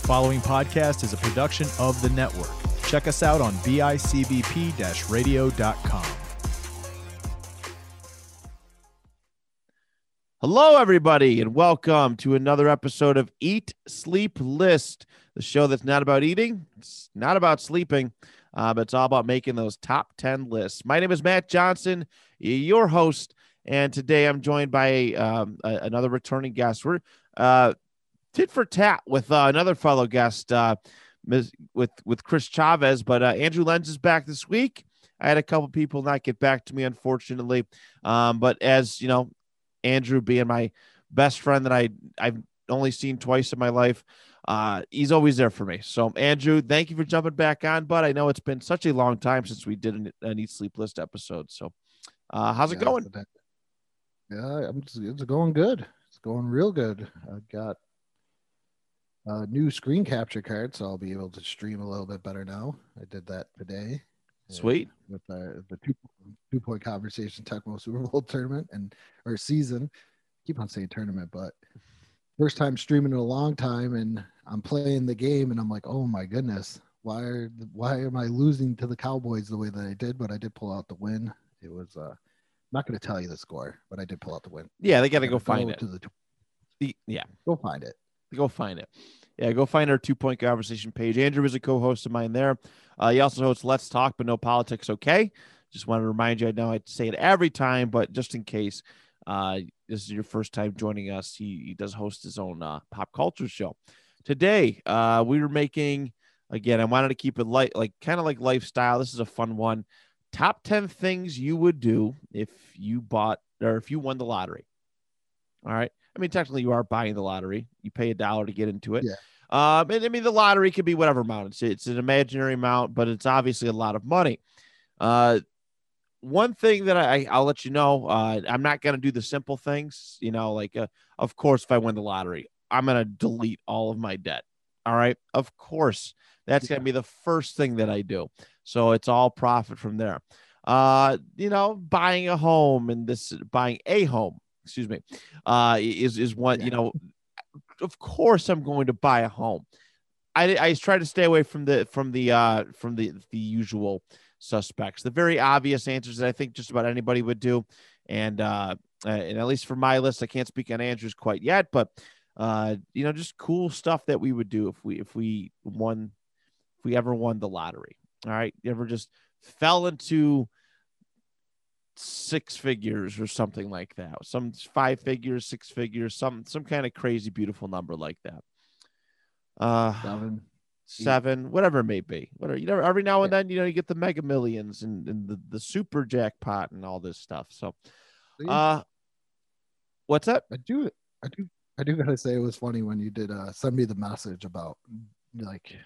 The following podcast is a production of the network. Check us out on bicbp radio.com. Hello, everybody, and welcome to another episode of Eat Sleep List, the show that's not about eating, it's not about sleeping, uh, but it's all about making those top 10 lists. My name is Matt Johnson, your host, and today I'm joined by um, a, another returning guest. We're uh, tit for tat with uh, another fellow guest, uh, with with Chris Chavez, but uh, Andrew Lenz is back this week. I had a couple people not get back to me, unfortunately. Um, but as you know, Andrew being my best friend that I I've only seen twice in my life. Uh, he's always there for me. So Andrew, thank you for jumping back on, but I know it's been such a long time since we did an, an Eat Sleep List episode. So uh, how's it going? Yeah, I'm just, it's going good. It's going real good. I got a new screen capture card, so I'll be able to stream a little bit better now. I did that today. Sweet. With the, the two two point conversation Tecmo Super Bowl tournament and or season. keep on saying tournament, but first time streaming in a long time, and I'm playing the game, and I'm like, oh my goodness, why are why am I losing to the Cowboys the way that I did? But I did pull out the win. It was uh, I'm not going to tell you the score, but I did pull out the win. Yeah, they got to go find it. To the, yeah, go find it. Go find it. Yeah, go find our two point conversation page. Andrew is a co host of mine there. Uh, he also hosts Let's Talk, but no politics. Okay. Just want to remind you, I know I say it every time, but just in case uh, this is your first time joining us, he, he does host his own uh, pop culture show. Today, uh, we were making, again, I wanted to keep it light, like kind of like lifestyle. This is a fun one. Top 10 things you would do if you bought or if you won the lottery. All right. I mean, technically, you are buying the lottery. You pay a dollar to get into it. Yeah. Um, and I mean, the lottery could be whatever amount. It's, it's an imaginary amount, but it's obviously a lot of money. Uh, one thing that I, I'll let you know, uh, I'm not going to do the simple things. You know, like, uh, of course, if I win the lottery, I'm going to delete all of my debt. All right. Of course, that's yeah. going to be the first thing that I do. So it's all profit from there. Uh, you know, buying a home and this buying a home, excuse me, uh, is, is one, yeah. you know, of course I'm going to buy a home. I, I try to stay away from the from the uh from the the usual suspects, the very obvious answers that I think just about anybody would do. And uh and at least for my list, I can't speak on Andrew's quite yet, but uh you know, just cool stuff that we would do if we if we won if we ever won the lottery. All right. You ever just fell into six figures or something like that. Some five figures, six figures, some some kind of crazy beautiful number like that. Uh seven, seven, whatever it may be. Whatever you know, every now and then, you know, you get the mega millions and, and the, the super jackpot and all this stuff. So uh what's up? I do I do I do gotta say it was funny when you did uh send me the message about like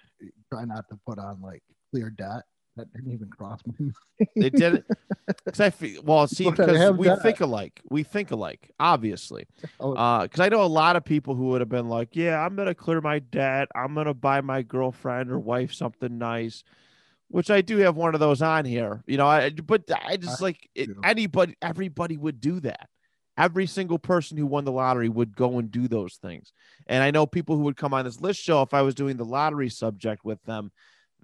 try not to put on like clear debt that didn't even cross my mind. They did it because I feel well. See, because we that. think alike. We think alike, obviously. Oh. Because uh, I know a lot of people who would have been like, "Yeah, I'm gonna clear my debt. I'm gonna buy my girlfriend or wife something nice." Which I do have one of those on here, you know. I but I just I like it, anybody, everybody would do that. Every single person who won the lottery would go and do those things. And I know people who would come on this list show if I was doing the lottery subject with them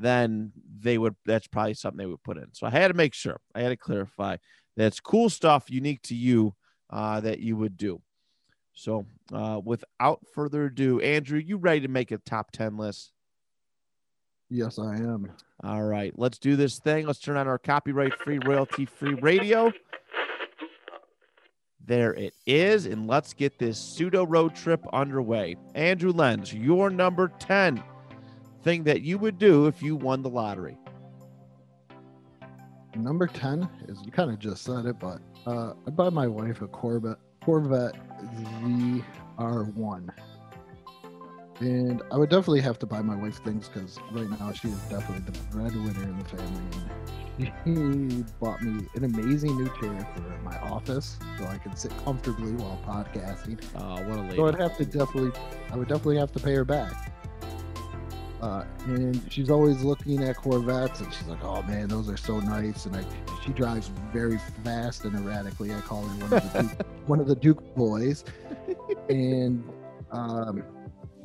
then they would that's probably something they would put in. So I had to make sure. I had to clarify that's cool stuff unique to you uh, that you would do. So uh, without further ado, Andrew, you ready to make a top 10 list? Yes, I am. All right, let's do this thing. Let's turn on our copyright free, royalty free radio. There it is. And let's get this pseudo road trip underway. Andrew Lenz, your number 10 thing that you would do if you won the lottery? Number 10 is you kind of just said it, but uh, I'd buy my wife a Corvette Corvette ZR1. And I would definitely have to buy my wife things because right now she is definitely the breadwinner in the family. And she bought me an amazing new chair for my office so I can sit comfortably while podcasting. Oh, what a lady. So I'd have to definitely, I would definitely have to pay her back. Uh, and she's always looking at Corvettes, and she's like, "Oh man, those are so nice." And I, she drives very fast and erratically. I call her one of the Duke, one of the Duke boys. And um,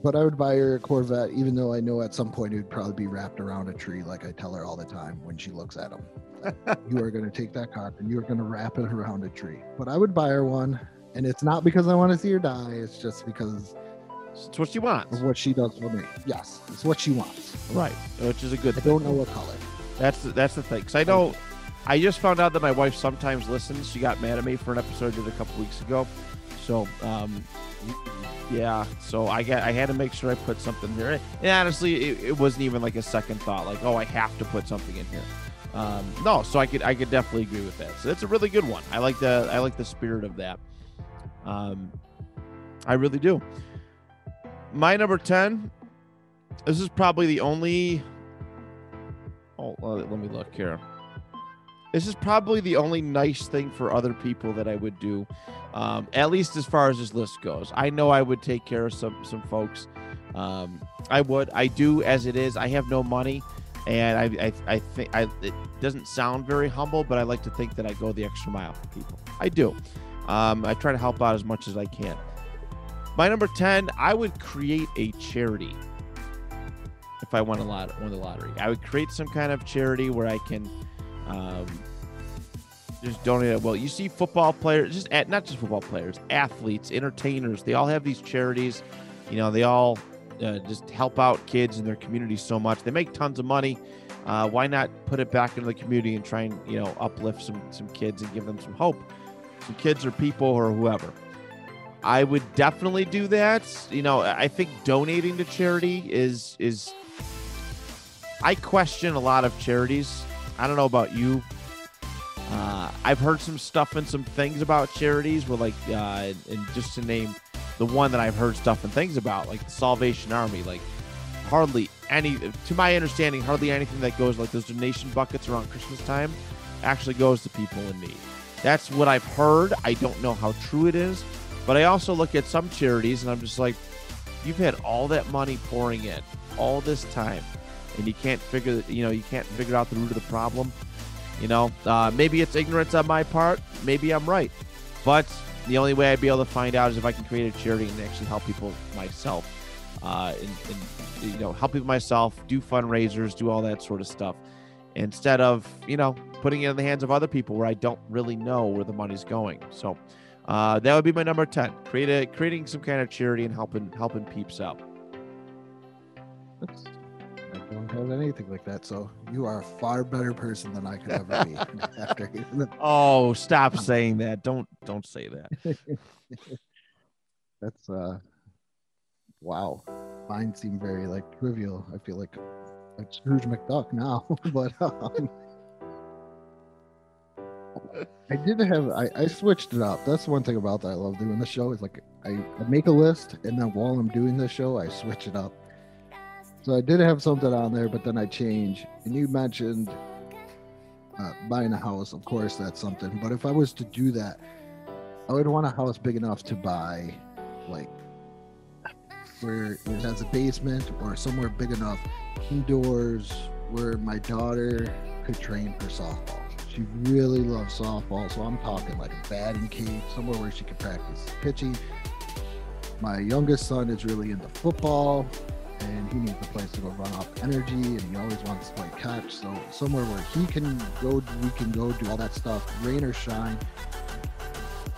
but I would buy her a Corvette, even though I know at some point it would probably be wrapped around a tree, like I tell her all the time when she looks at them. you are going to take that car and you are going to wrap it around a tree. But I would buy her one, and it's not because I want to see her die. It's just because It's what she wants. what she does for me. Yes, it's what she wants. Right. Which is a good I thing. don't know what color. That's the, that's the thing. Because I know, I just found out that my wife sometimes listens. She got mad at me for an episode I did a couple weeks ago. So, um, yeah. So I got I had to make sure I put something here. And honestly, it, it wasn't even like a second thought, like, oh, I have to put something in here. Um, no, so I could I could definitely agree with that. So that's a really good one. I like the I like the spirit of that. Um, I really do. My number ten. This is probably the only Oh, let me look here. This is probably the only nice thing for other people that I would do, um, at least as far as this list goes. I know I would take care of some some folks. Um, I would. I do as it is. I have no money, and I I, I think I it doesn't sound very humble, but I like to think that I go the extra mile for people. I do. Um, I try to help out as much as I can. My number ten, I would create a charity if I won a lot won the lottery. I would create some kind of charity where I can um, just donate it. Well, you see football players, just at, not just football players, athletes, entertainers. They all have these charities. You know, they all uh, just help out kids in their community so much. They make tons of money. Uh, why not put it back into the community and try and you know uplift some some kids and give them some hope, some kids or people or whoever. I would definitely do that. You know, I think donating to charity is is I question a lot of charities. I don't know about you. Uh, I've heard some stuff and some things about charities where, like, uh, and just to name the one that I've heard stuff and things about, like the Salvation Army, like hardly any, to my understanding, hardly anything that goes like those donation buckets around Christmas time actually goes to people in need. That's what I've heard. I don't know how true it is, but I also look at some charities and I'm just like, you've had all that money pouring in all this time and you can't figure you know you can't figure out the root of the problem you know? Uh, maybe it's ignorance on my part maybe i'm right. But the only way i'd be able to find out is if i can create a charity and actually help people myself uh, and, and you know help people myself do fundraisers do all that sort of stuff instead of you know putting it in the hands of other people where i don't really know where the money's going. So uh, that would be my number 10 create a creating some kind of charity and helping helping peeps out I don't have anything like that. So you are a far better person than I could ever be. after. Oh, stop saying that. Don't don't say that. That's uh, wow. Mine seem very like trivial. I feel like like Scrooge McDuck now, but um, I did have I, I switched it up. That's one thing about that I love doing the show is like I, I make a list and then while I'm doing the show I switch it up. So I did have something on there, but then I change. And you mentioned uh, buying a house. Of course, that's something. But if I was to do that, I would want a house big enough to buy, like where it has a basement or somewhere big enough indoors where my daughter could train for softball. She really loves softball, so I'm talking like a batting cage, somewhere where she can practice pitching. My youngest son is really into football, and he needs a place to go run off energy, and he always wants to play catch. So somewhere where he can go, we can go do all that stuff, rain or shine.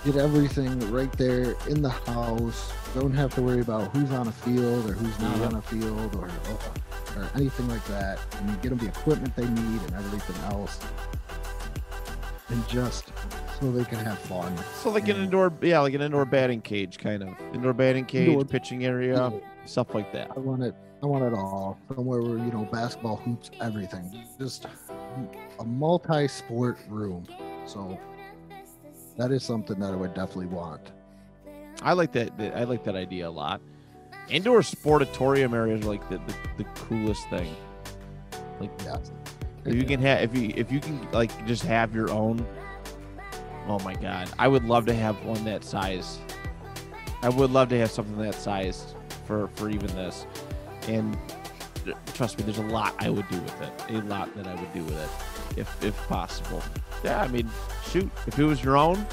Get everything right there in the house. Don't have to worry about who's on a field or who's not on a field or, or anything like that. And you get them the equipment they need and everything else, and just so they can have fun. So like an indoor, yeah, like an indoor batting cage, kind of indoor batting cage, Indoor- pitching area, stuff like that. I want it. I want it all. Somewhere where you know basketball, hoops, everything. Just a multi-sport room. So that is something that I would definitely want. I like that. I like that idea a lot. Indoor sportatorium areas are like the, the, the coolest thing. Like Yes. If you can have if you if you can like just have your own. Oh my god, I would love to have one that size. I would love to have something that size for for even this, and trust me, there's a lot I would do with it. A lot that I would do with it, if if possible. Yeah, I mean, shoot, if it was your own,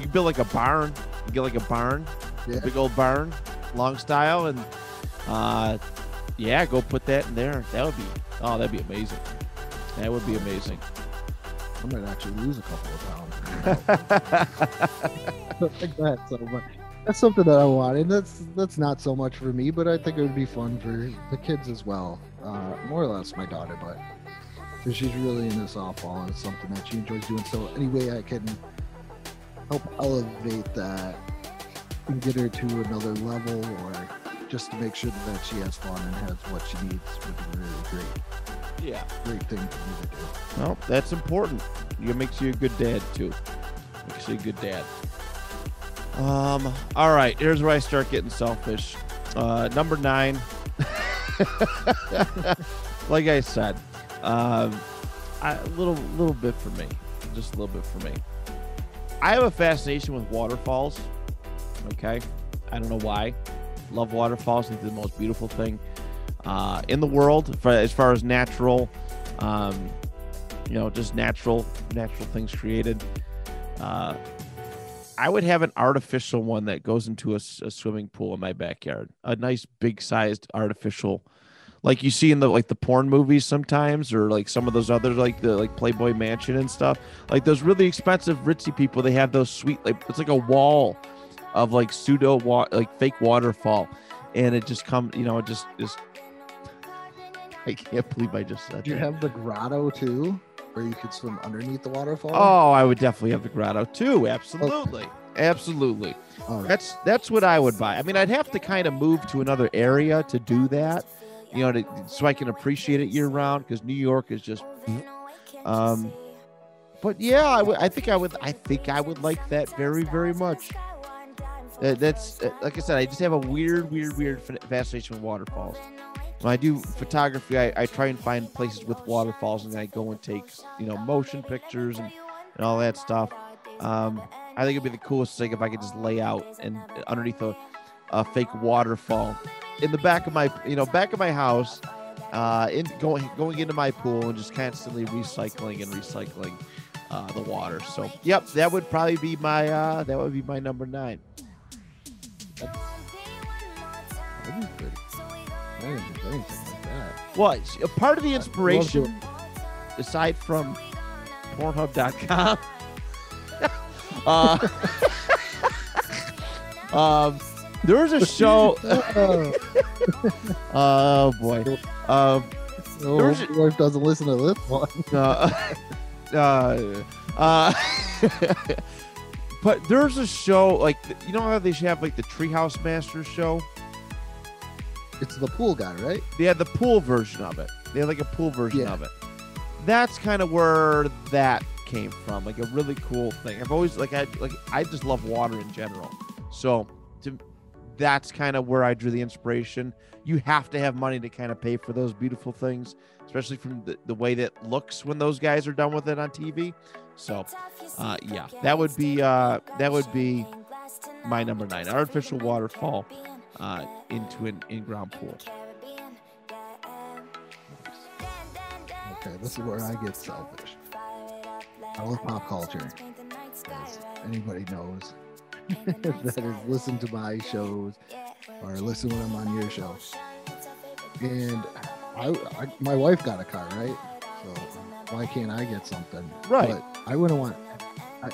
you build like a barn. You get like a barn, Yeah. big old barn, long style, and uh, yeah, go put that in there. That would be oh, that'd be amazing. That would be amazing. I might actually lose a couple of pounds. like that. So, but that's something that I want, and that's that's not so much for me, but I think it would be fun for the kids as well. Uh, more or less my daughter, but she's really into softball and it's something that she enjoys doing. So any way I can help elevate that and get her to another level, or just to make sure that she has fun and has what she needs, would be really great, Yeah. great thing for me to do. Well, that's important. It makes you a good dad too. Makes you a good dad. Um. All right. Here's where I start getting selfish. Uh, number nine. like I said, um, I, a little, little bit for me, just a little bit for me. I have a fascination with waterfalls. Okay, I don't know why. Love waterfalls. I think they're the most beautiful thing uh, in the world for, as far as natural. Um, you know, just natural, natural things created. Uh, I would have an artificial one that goes into a swimming pool in my backyard. A nice, big-sized artificial, like you see in the like the porn movies sometimes, or like some of those other like the like Playboy Mansion and stuff. Like those really expensive ritzy people, they have those sweet like it's like a wall of like pseudo wa- like fake waterfall, and it just comes, you know, it just just. I can't believe I just said Do you that. have the grotto too, where you could swim underneath the waterfall? Oh, I would definitely have the grotto too. Absolutely. Absolutely. All right. That's that's what I would buy. I mean, I'd have to kind of move to another area to do that, you know, to, so I can appreciate it year round because New York is just. Um, but yeah, I would. I think I would. I think I would like that very, very much. Uh, that's uh, like I said. I just have a weird, weird, weird fascination with waterfalls. When I do photography, I, I try and find places with waterfalls, and I go and take you know motion pictures and, and all that stuff. Um, I think it'd be the coolest thing if I could just lay out and underneath a, a fake waterfall in the back of my you know back of my house, uh, in going going into my pool and just constantly recycling and recycling uh, the water. So yep, that would probably be my uh, that would be my number nine. I didn't do anything like that. Well, a part of the inspiration, aside from Pornhub.com, uh, um, there was a show. Oh, Oh boy. Um, no, There's a- my wife doesn't listen to this one. uh, uh, uh, but there's a show like you know how they should have like the Treehouse Masters show. It's the pool guy, right? They had the pool version of it. They had like a pool version Yeah. of it. That's kind of where that came from. Like a really cool thing. I've always like I like I just love water in general. So to, that's kind of where I drew the inspiration. You have to have money to kind of pay for those beautiful things, especially from the, the way that looks when those guys are done with it on TV. So uh, yeah, that would be uh, that would be my number nine, artificial waterfall uh, into an in-ground pool. Okay, this is where I get selfish. I love pop culture, as anybody knows that has listened to my shows or listen when I'm on your show. And I, I, my wife got a car, right? So why can't I get something? Right. But I wouldn't want. I,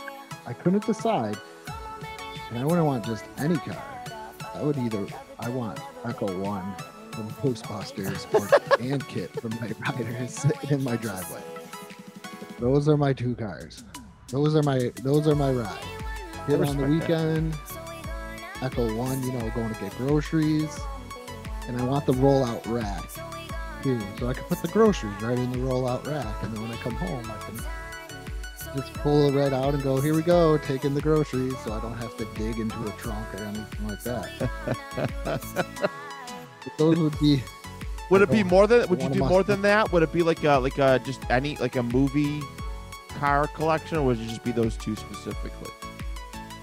I couldn't decide, and I wouldn't want just any car. I would either. I want Ecto One from Ghostbusters or and KITT from Knight Riders in my driveway. Those are my two cars. Those are my those are my ride. Hit on the respect that. weekend. Ecto One, you know, going to get groceries, and I want the rollout rack too, so I can put the groceries right in the rollout rack, and then when I come home, I can just pull it right out and go, here we go, taking the groceries, so I don't have to dig into a trunk or anything like that. Those would be Would it be more than? Would you do more than that? Would it be like a like a just any like a movie car collection, or would it just be those two specifically?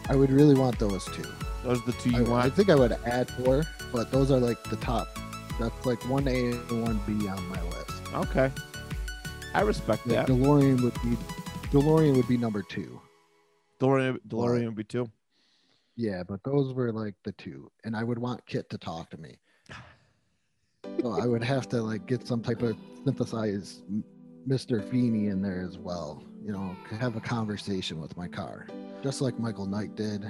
I would really want those two. Those are the two I, you I want. think I would add more, but those are like the top. That's like one A and one B on my list. Okay, I respect The that. DeLorean would be DeLorean would be number two. DeLorean, DeLorean would be two. Yeah, but those were like the two, and I would want KITT to talk to me. so I would have to like get some type of synthesized Mr. Feeny in there as well. You know, have a conversation with my car, just like Michael Knight did.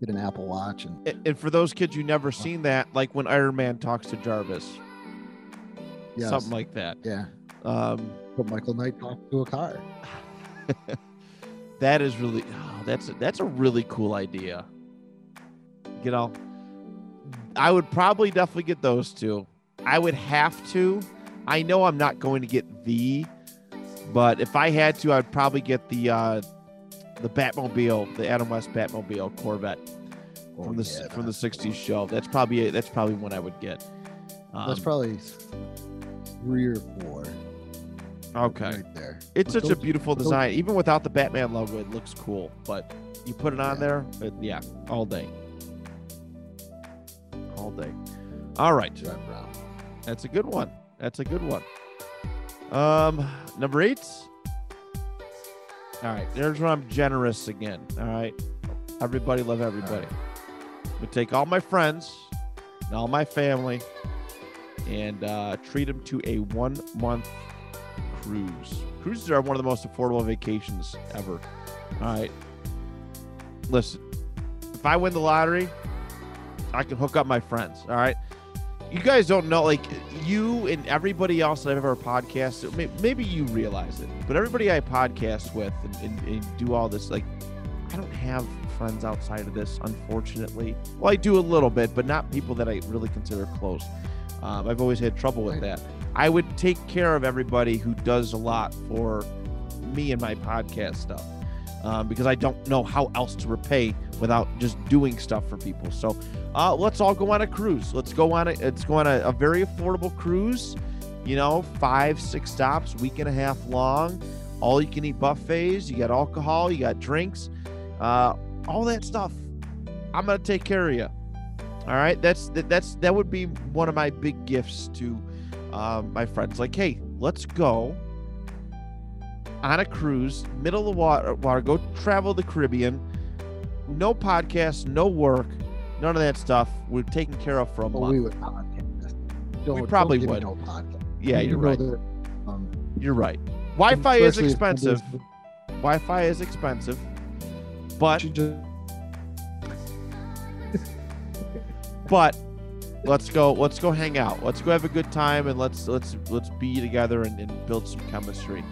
Get an Apple Watch and And- And for those kids who never seen that, like when Iron Man talks to Jarvis, yes, something like that. yeah. Um, But Michael Knight talked to a car. that is really oh, that's that's a really cool idea. You know, I would probably definitely get those two. I would have to. I know I'm not going to get the, but if I had to, I'd probably get the uh the Batmobile, the Adam West Batmobile Corvette Oh, from the yeah, from the that's- '60s show. That's probably that's probably one I would get. That's Um, probably three or four. Okay. right there. It's But such a those- beautiful those- design. Even without the Batman logo, it looks cool. But you put it on Yeah. there, it, yeah, all day. All day. All right. Red Brown. That's a good one. That's a good one. Um, number eight. All right, there's where I'm generous again. All right, everybody love everybody. We take all my friends and all my family and uh, treat them to a one month cruise. Cruises are one of the most affordable vacations ever. All right, listen, if I win the lottery, I can hook up my friends. All right you guys don't know, like you and everybody else that I've ever podcasted. Maybe you realize it, but everybody I podcast with and, and, and do all this, like, I don't have friends outside of this, unfortunately. Well, I do a little bit, but not people that I really consider close. Um, I've always had trouble with that. I would take care of everybody who does a lot for me and my podcast stuff um, because I don't know how else to repay without just doing stuff for people. So uh, let's all go on a cruise. Let's go on a let's go on a, a very affordable cruise. You know, five six stops, week and a half long. All you can eat buffets. You got alcohol. You got drinks. Uh, all that stuff. I'm gonna take care of you. All right. That's that, that's that would be one of my big gifts to um, my friends. Like, hey, let's go on a cruise, middle of the water, water, go travel the Caribbean. No podcast, no work, none of that stuff. We're taken care of for a Well, month. we would podcast. Don't, probably don't would. No podcast. yeah, You you're right. that, um, You're right. Wi-Fi is expensive. Wi-Fi is expensive, but but let's go. Let's go hang out. Let's go have a good time and let's let's let's be together and, and build some chemistry.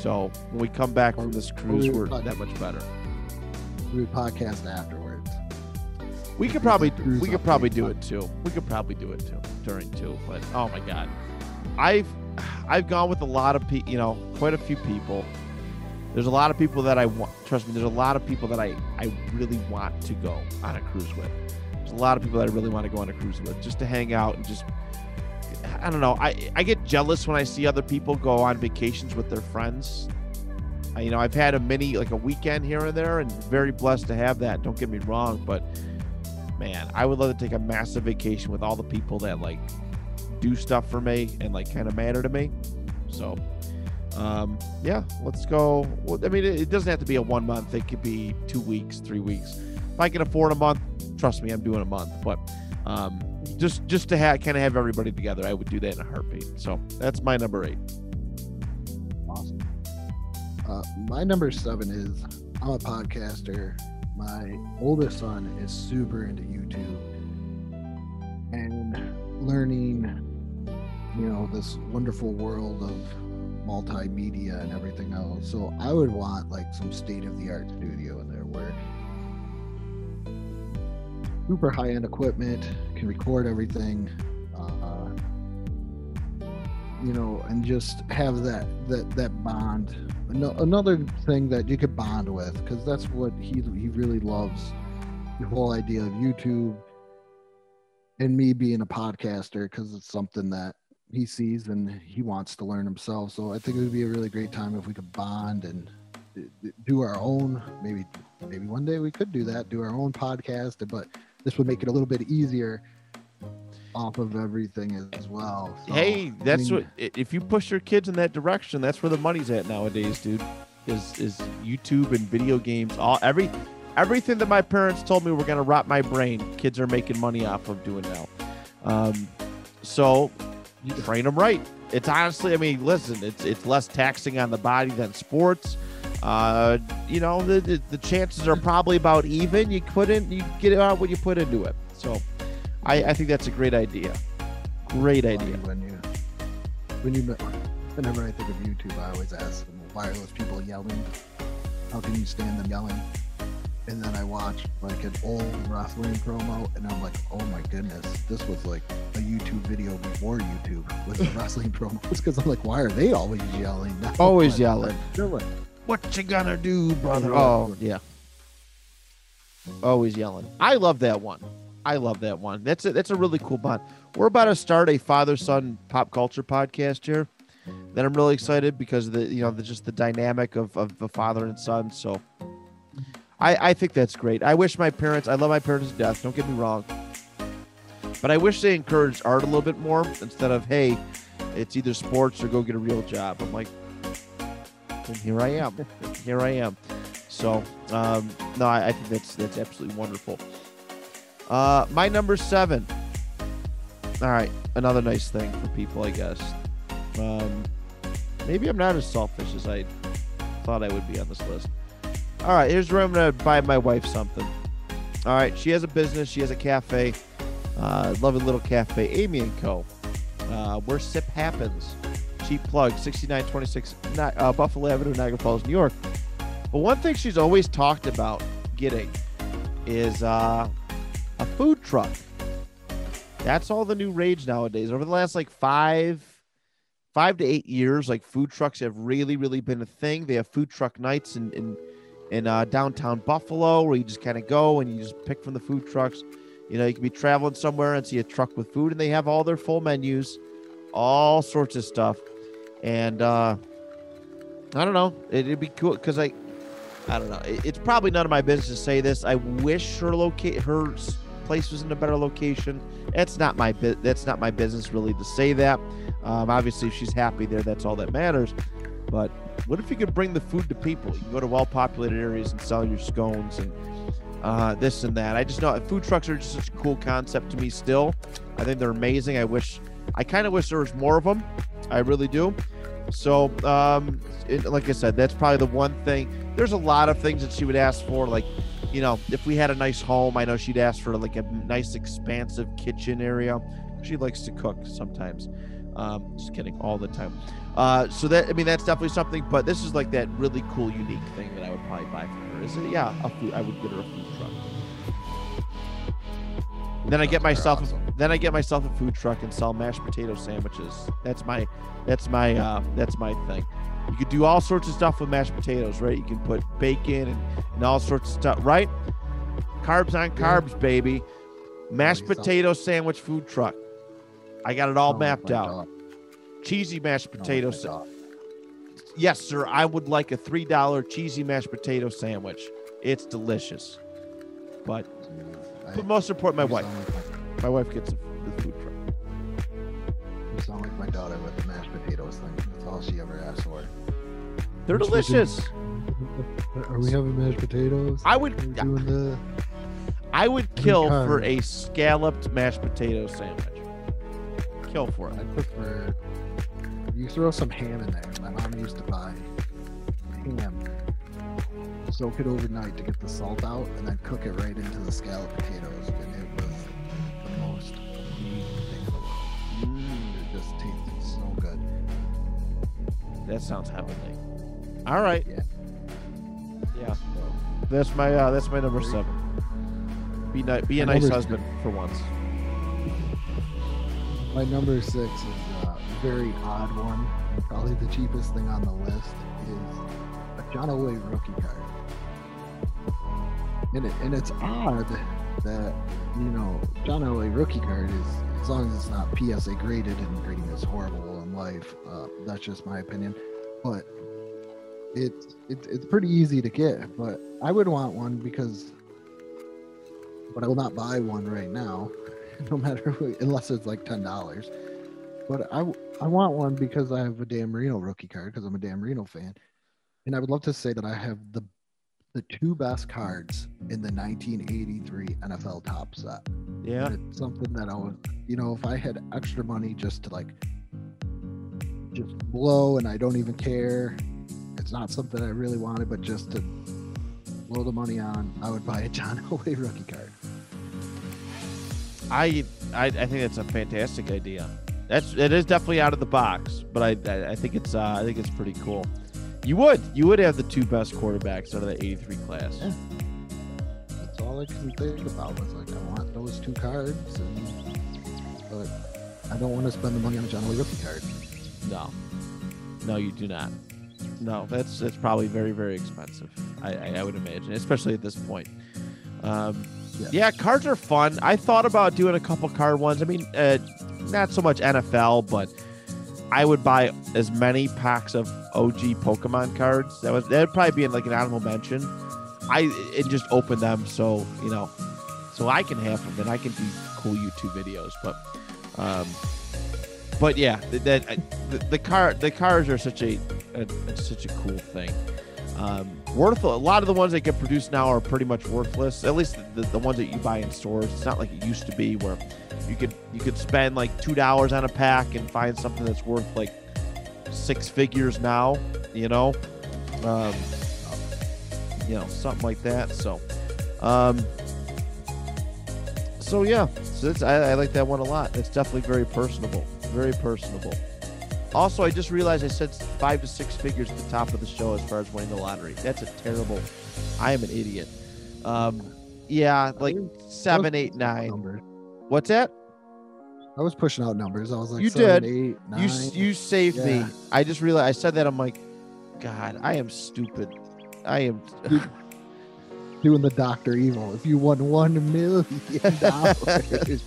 So when we come back from this cruise, we're that much better. we podcast afterwards. We could probably we could probably do it too. We could probably do it too during too. But oh my god, I've I've gone with a lot of people. You know, quite a few people. There's a lot of people that I want. Trust me, there's a lot of people that I I really want to go on a cruise with. There's a lot of people that I really want to go on a cruise with, just to hang out and just. I don't know. I I get jealous when I see other people go on vacations with their friends. I, you know, I've had a mini like a weekend here and there, and very blessed to have that. Don't get me wrong, but man, I would love to take a massive vacation with all the people that like do stuff for me and like kind of matter to me. So, um, yeah, let's go. Well, I mean, it, it doesn't have to be a one month. It could be two weeks, three weeks. If I can afford a month, trust me, I'm doing a month. But um, just just to have kind of have everybody together, I would do that in a heartbeat. So that's my number eight. Awesome. Uh, my number seven is I'm a podcaster. My oldest son is super into YouTube and learning, you know, this wonderful world of multimedia and everything else. So I would want like some state of the art studio in there where super high end equipment can record everything. Uh, you know, and just have that that that bond. Ano- Another thing that you could bond with, because that's what he he really loves. The whole idea of YouTube, and me being a podcaster, because it's something that he sees and he wants to learn himself. So I think it would be a really great time if we could bond and do our own. Maybe maybe one day we could do that, do our own podcast, but this would make it a little bit easier off of everything as, well. So, hey, I that's mean, what if you push your kids in that direction, that's where the money's at nowadays, dude. Is is YouTube and video games all every everything that my parents told me were gonna rot my brain, kids are making money off of doing now. Um, so you train them right. It's honestly, I mean, listen, it's it's less taxing on the body than sports. Uh, you know, the, the, the chances are probably about even. You put in, you get out what you put into it. So, I, I think that's a great idea. Great idea. When you, when you, whenever I think of YouTube, I always ask, why are those people yelling? How can you stand them yelling? And then I watch like an old wrestling promo, and I'm like, oh my goodness, this was like a YouTube video before YouTube with the wrestling promos. Because I'm like, why are they always yelling? Always yelling. Like, What you gonna do, brother? Oh, yeah. Always yelling. I love that one. I love that one. That's a, that's a really cool bond. We're about to start a father son pop culture podcast here. That I'm really excited because of the you know the just the dynamic of of the father and son. So I I think that's great. I wish my parents. I love my parents to death. Don't get me wrong. But I wish they encouraged art a little bit more instead of hey, it's either sports or go get a real job. I'm like, and here I am. here I am. So um, no, I, I think that's that's absolutely wonderful. Uh, my number seven. All right, another nice thing for people, I guess. Um, maybe I'm not as selfish as I thought I would be on this list. All right, here's where I'm gonna buy my wife something. All right, she has a business. She has a cafe, uh, lovely little cafe, Amy and Co. Uh, where sip happens. Cheap plug, 6926 Ni- uh, Buffalo Avenue, Niagara Falls, New York. But one thing she's always talked about getting is uh, a food truck. That's all the new rage nowadays. Over the last like five, five to eight years, like food trucks have really, really been a thing. They have food truck nights in in, in uh, downtown Buffalo where you just kind of go and you just pick from the food trucks. You know, you can be traveling somewhere and see a truck with food, and they have all their full menus, all sorts of stuff. And uh, I don't know, it, it'd be cool because I, I don't know. It- it's probably none of my business to say this. I wish her locate her place was in a better location. It's not my bu- that's not my business really to say that. Um, obviously, if she's happy there, that's all that matters. But what if you could bring the food to people? You can go to well-populated areas and sell your scones and uh, this and that. I just know food trucks are just such a cool concept to me. Still, I think they're amazing. I wish, I kind of wish there was more of them. I really do. So, um, it, like I said, that's probably the one thing. There's a lot of things that she would ask for, like, you know, if we had a nice home, I know she'd ask for like a nice, expansive kitchen area. She likes to cook sometimes. Um, just kidding, all the time. Uh, so that I mean, that's definitely something. But this is like that really cool, unique thing that I would probably buy for her. Is it? Yeah, a food. I would get her a food truck. Then I get myself. awesome. Then I get myself a food truck and sell mashed potato sandwiches. That's my. That's my. Uh, that's my thing. You could do all sorts of stuff with mashed potatoes, right? You can put bacon and, and all sorts of stuff, right? Carbs on carbs, baby. Mashed potato sandwich food truck. I got it all like mapped out. dog. Cheesy mashed potato. my sa- dog. yes, sir. I would like a three dollar cheesy mashed potato sandwich. It's delicious. But but most important, my wife. Sound like my- My wife gets the the food truck. You sound like my daughter with the mashed potatoes thing. That's all she ever asked for. They're Mashed delicious. Are we having mashed potatoes? I would- Are we doing the I would kill for a scalloped mashed potato sandwich. Kill for it. I prefer you throw some ham in there. My mom used to buy ham, soak it overnight to get the salt out, and then cook it right into the scalloped potatoes, and that sounds heavenly. All right. Yeah. Yeah. That's my uh, that's my number seven. Be nice. Be a My nice number- husband for once. My number six is a very odd one. Probably the cheapest thing on the list is a John Elway rookie card. And, it, and it's odd that, you know, John Elway rookie card is, as long as it's not PSA graded and grading is horrible in life, uh, that's just my opinion. But it's, it's, it's pretty easy to get. But I would want one because, but I will not buy one right now no matter who, unless it's like ten dollars. But I I want one because I have a Dan Marino rookie card because I'm a Dan Marino fan, and I would love to say that I have the the two best cards in the 1983 NFL Topps set. Yeah. It's something that I would, you know, if I had extra money just to like just blow and I don't even care, it's not something I really wanted, but just to blow the money on, I would buy a John Elway rookie card. I, I I think that's a fantastic idea. That's it is definitely out of the box, but I I, think it's uh, I think it's pretty cool. You would you would have the two best quarterbacks out of the '83 class. Yeah. That's all I can think about was like I want those two cards, and but I don't want to spend the money on a John Elway rookie card. No, no, you do not. No, that's that's probably very very expensive. I I, I would imagine, especially at this point. Um, Yeah. yeah, cards are fun. I thought about doing a couple card ones. I mean, uh, not so much NFL, but I would buy as many packs of OG Pokemon cards. That was that'd probably be in like an animal mention. I and just open them so you know, so I can have them and I can do cool YouTube videos. But, um, but yeah, that, the, the car the cars are such a, a such a cool thing. Um, worth a lot of the ones that get produced now are pretty much worthless. At least the, the ones that you buy in stores. It's not like it used to be where you could you could spend like two dollars on a pack and find something that's worth like six figures now. You know, um, you know something like that. So, um, so yeah, so I, I like that one a lot. It's definitely very personable, very personable. Also, I just realized I said five to six figures at the top of the show as far as winning the lottery. That's a terrible. I am an idiot. Um, yeah, like seven, eight, nine. What's that? I was pushing out numbers. I was like, You seven, did. eight, nine. You you saved me. I just realized I said that. I'm like, God, I am stupid. I am. doing the Doctor Evil. If you won one million dollars,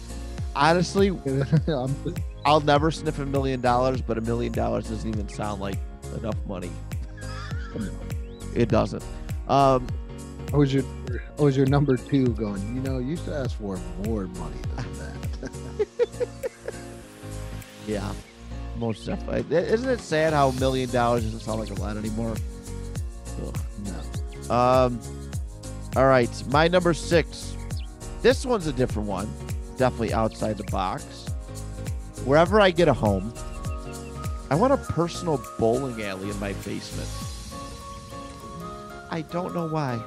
Honestly, I'm I'll never sniff a million dollars, but a million dollars doesn't even sound like enough money. It doesn't. Um, I was your I was your number two going, you know, you should ask for more money than that. yeah, most definitely. Isn't it sad how a million dollars doesn't sound like a lot anymore? Ugh. no. Um, all right, my number six. This one's a different one. Definitely outside the box. Wherever I get a home, I want a personal bowling alley in my basement. I don't know why.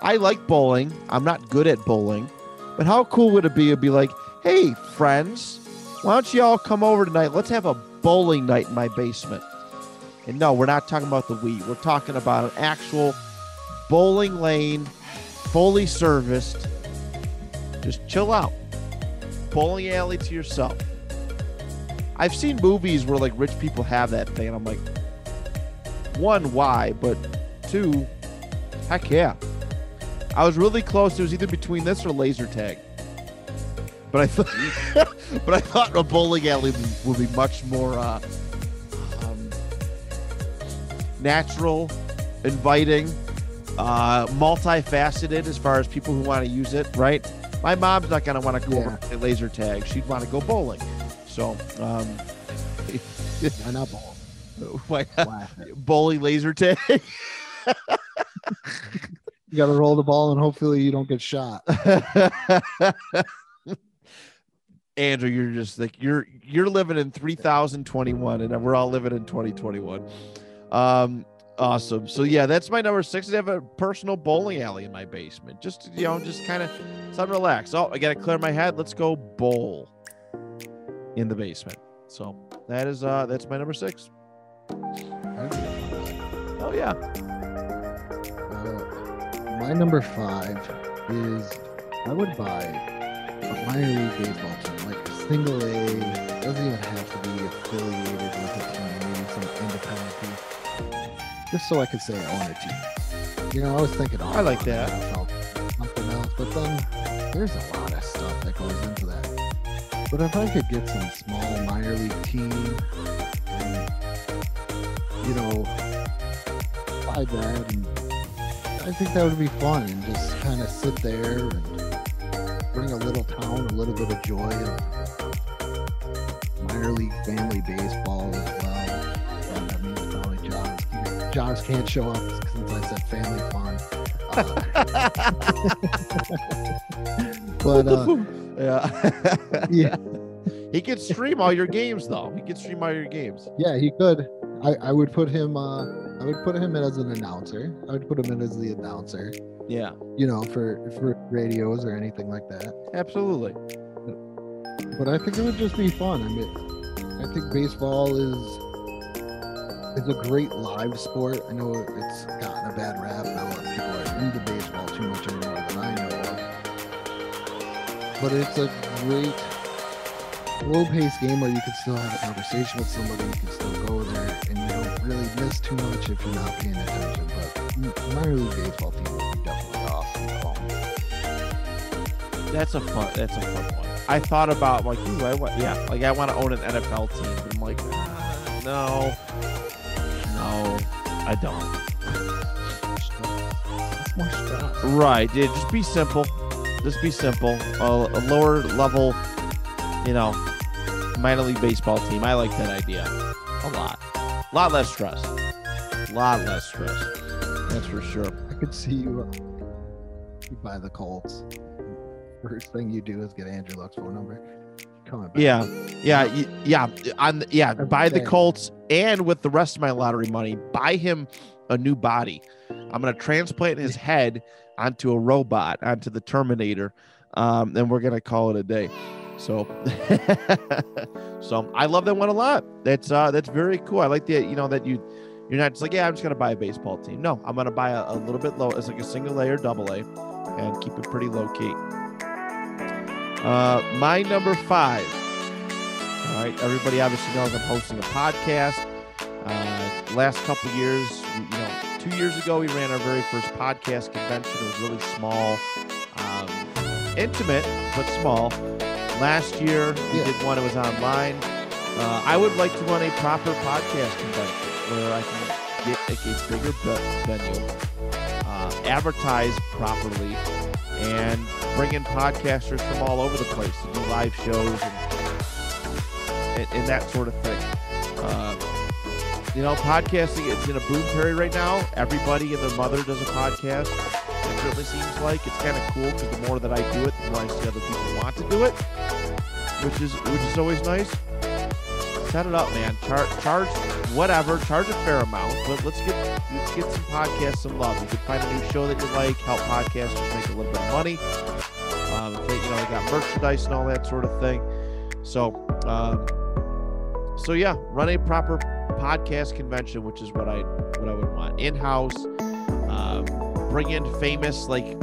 I like bowling. I'm not good at bowling, but how cool would it be to be like, hey, friends, why don't you all come over tonight? Let's have a bowling night in my basement. And no, we're not talking about the Wii. We're talking about an actual bowling lane, fully serviced. Just chill out. Bowling alley to yourself. I've seen movies where like rich people have that thing, and I'm like, one, why? But two, heck yeah. I was really close. It was either between this or laser tag. But I thought, but I thought a bowling alley would be much more uh, um, natural, inviting, uh, multifaceted as far as people who want to use it. Right? My mom's not gonna want to go over Yeah. and play laser tag. She'd want to go bowling. So, um, Why not bowl? why Why? bowling laser tag? You got to roll the ball and hopefully you don't get shot. Andrew, you're just like you're you're living in 3021 and we're all living in 2021. Um awesome. So yeah, that's my number 6. I have a personal bowling alley in my basement. Just you know, just kind of something relax. Oh, I got to clear my head. Let's go bowl in the basement. So that is uh that's my number 6. Oh yeah. Uh, my number five is I would buy a minor league baseball team, like a single A. Doesn't even have to be affiliated with a team, maybe some independent team. Just so I could say I own a team. You know, I was thinking, oh, I like that. Something else, but then there's a lot But if I could get some small minor league team, and you know, buy that and I think that would be fun and just kind of sit there and bring a little town a little bit of joy of minor league family baseball as well. And that means probably Jaws. Jaws can't show up since I said family fun. but uh, yeah. yeah, he could stream all your games though. He could stream all your games. yeah, he could. I, I would put him. Uh, I would put him in as an announcer. I would put him in as the announcer. Yeah, You know, for for radios or anything like that. absolutely. But I think it would just be fun. I mean, I think baseball is is a great live sport. I know it's gotten a bad rap. Lot of people are into baseball too much anymore than I know of. But it's a great low-paced game where you can still have a conversation with somebody. You can still go there, and you don't really miss too much if you're not paying attention. But minor league baseball team would be definitely awesome. That's a fun. That's a fun one. I thought about like, ooh, I want, yeah, like I want to own an NFL team, but I'm like, ah, no, no, I don't. More stress. Right, dude. Just be simple. Just be simple. A, a lower level, you know, minor league baseball team. I like that idea a lot. A lot less stress. A lot less stress. That's for sure. I could see you, uh, you buy the Colts. First thing you do is get Andrew Luck's phone number. Coming back. Yeah, yeah, yeah. On yeah, Every buy the. Colts and with the rest of my lottery money, buy him a new body. I'm gonna transplant his head onto a robot, onto the Terminator, um, and we're gonna call it a day. So, so I love that one a lot. That's uh, that's very cool. I like the you know that you you're not just like yeah, I'm just gonna buy a baseball team. No, I'm gonna buy a, a little bit low. It's like a single A or double A, and keep it pretty low key. Uh, my number five. All right, everybody obviously knows I'm hosting a podcast. Uh, last couple years, you know, two years ago we ran our very first podcast convention. It was really small, um, intimate but small. Last year we Yeah. did one. It was online. Uh, I would like to run a proper podcast convention where I can get like a bigger venue, uh, advertise properly, and bring in podcasters from all over the place to do live shows and, and, and that sort of thing. Uh, you know, podcasting it's in a boom period right now. Everybody and their mother does a podcast. Certainly seems like it's kind of cool because the more that I do it, the more I see other people want to do it, which is which is always nice. Set it up, man. Char- charge whatever, charge a fair amount, but let's get let's get some podcasts some love. You can find a new show that you like, help podcasters make a little bit of money. Um, they, you know, they got merchandise and all that sort of thing. So, um, so yeah, run a proper podcast convention, which is what I what I would want in house. Um, bring in famous like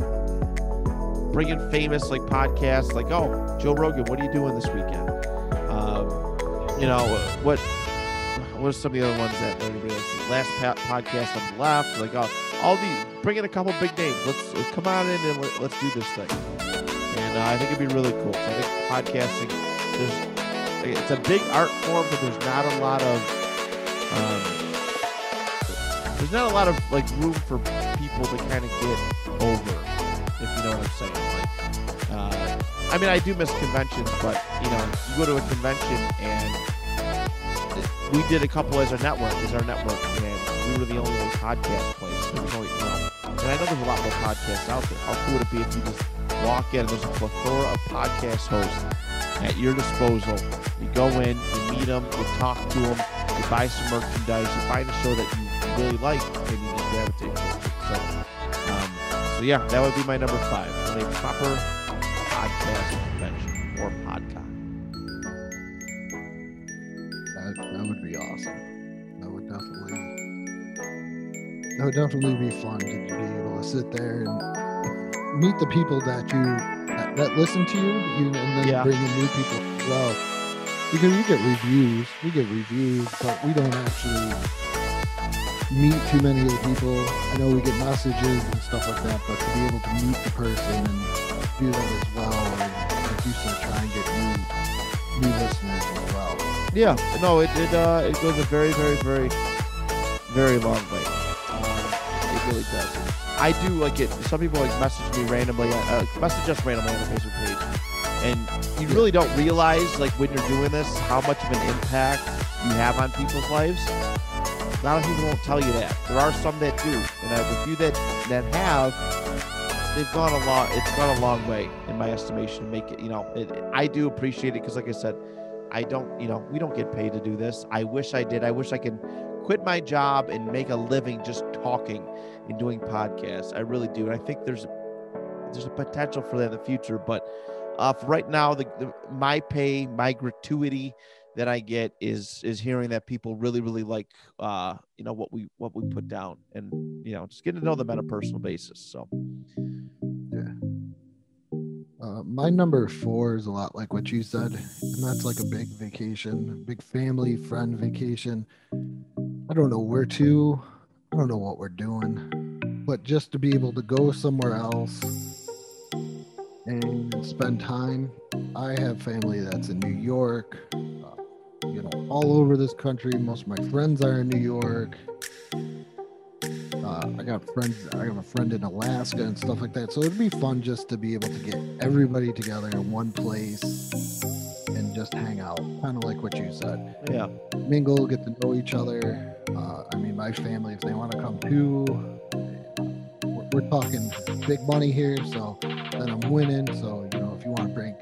bring in famous like podcasts, like oh Joe Rogan, what are you doing this weekend? Um, you know what? What are some of the other ones that everybody? Last pa- podcast on the left, like oh, all these. Bring in a couple big names. Let's, let's come on in and let, let's do this thing. And uh, I think it'd be really cool. I think podcasting, there's it's a big art form, but there's not a lot of um, there's not a lot of like room for people to kind of get over, if you know what I'm saying. Like, uh, I mean, I do miss conventions, but you know, you go to a convention and we did a couple as our network, as our network, and we were the only like, podcast place. There was only, you know, and I know there's a lot more podcasts out there. How cool would it be if you just walk in and there's a plethora of podcast hosts at your disposal. You go in, you meet them, you talk to them, you buy some merchandise, you find a show that you really like, and you just gravitate it. So, um, so yeah, that would be my number five. On a proper podcast convention or podcast. That, that would be awesome. That would definitely that would definitely be fun to be able to sit there and meet the people that you that, that listen to you, you and then Yeah. bring in new people as well. Because we get reviews, we get reviews, but we don't actually meet too many of the people. I know we get messages and stuff like that, but to be able to meet the person and do that as well, and like you said, try and get new new listeners as well. Yeah, no, it it uh, it goes a very, very, very, very long way. Um, it really does. I do like it. Some people like message me randomly, uh, message us randomly on the Facebook page, and you really don't realize like when you're doing this how much of an impact you have on people's lives. A lot of people won't tell you that. There are some that do, and uh, the few that that have, they've gone a long. It's gone a long way in my estimation. To make it, you know, it, I do appreciate it because, like I said, I don't, you know, we don't get paid to do this. I wish I did. I wish I could quit my job and make a living just talking and doing podcasts. I really do. And I think there's there's a potential for that in the future. But uh, right now, the, the my pay, my gratuity that I get is is hearing that people really really like uh you know what we what we put down and you know just getting to know them on a personal basis. So Yeah. Uh, my number four is a lot like what you said, and that's like a big vacation, big family friend vacation. I don't know where to, I don't know what we're doing, but just to be able to go somewhere else and spend time. I have family that's in New York, uh, you know, all over this country. Most of my friends are in New York. Uh, I got friends. I have a friend in Alaska and stuff like that. So it'd be fun just to be able to get everybody together in one place and just hang out, kind of like what you said. yeah, Mingle, get to know each other. Uh, I mean, my family, if they want to come too, we're, we're talking big money here. So then I'm winning. So you know, if you want to bring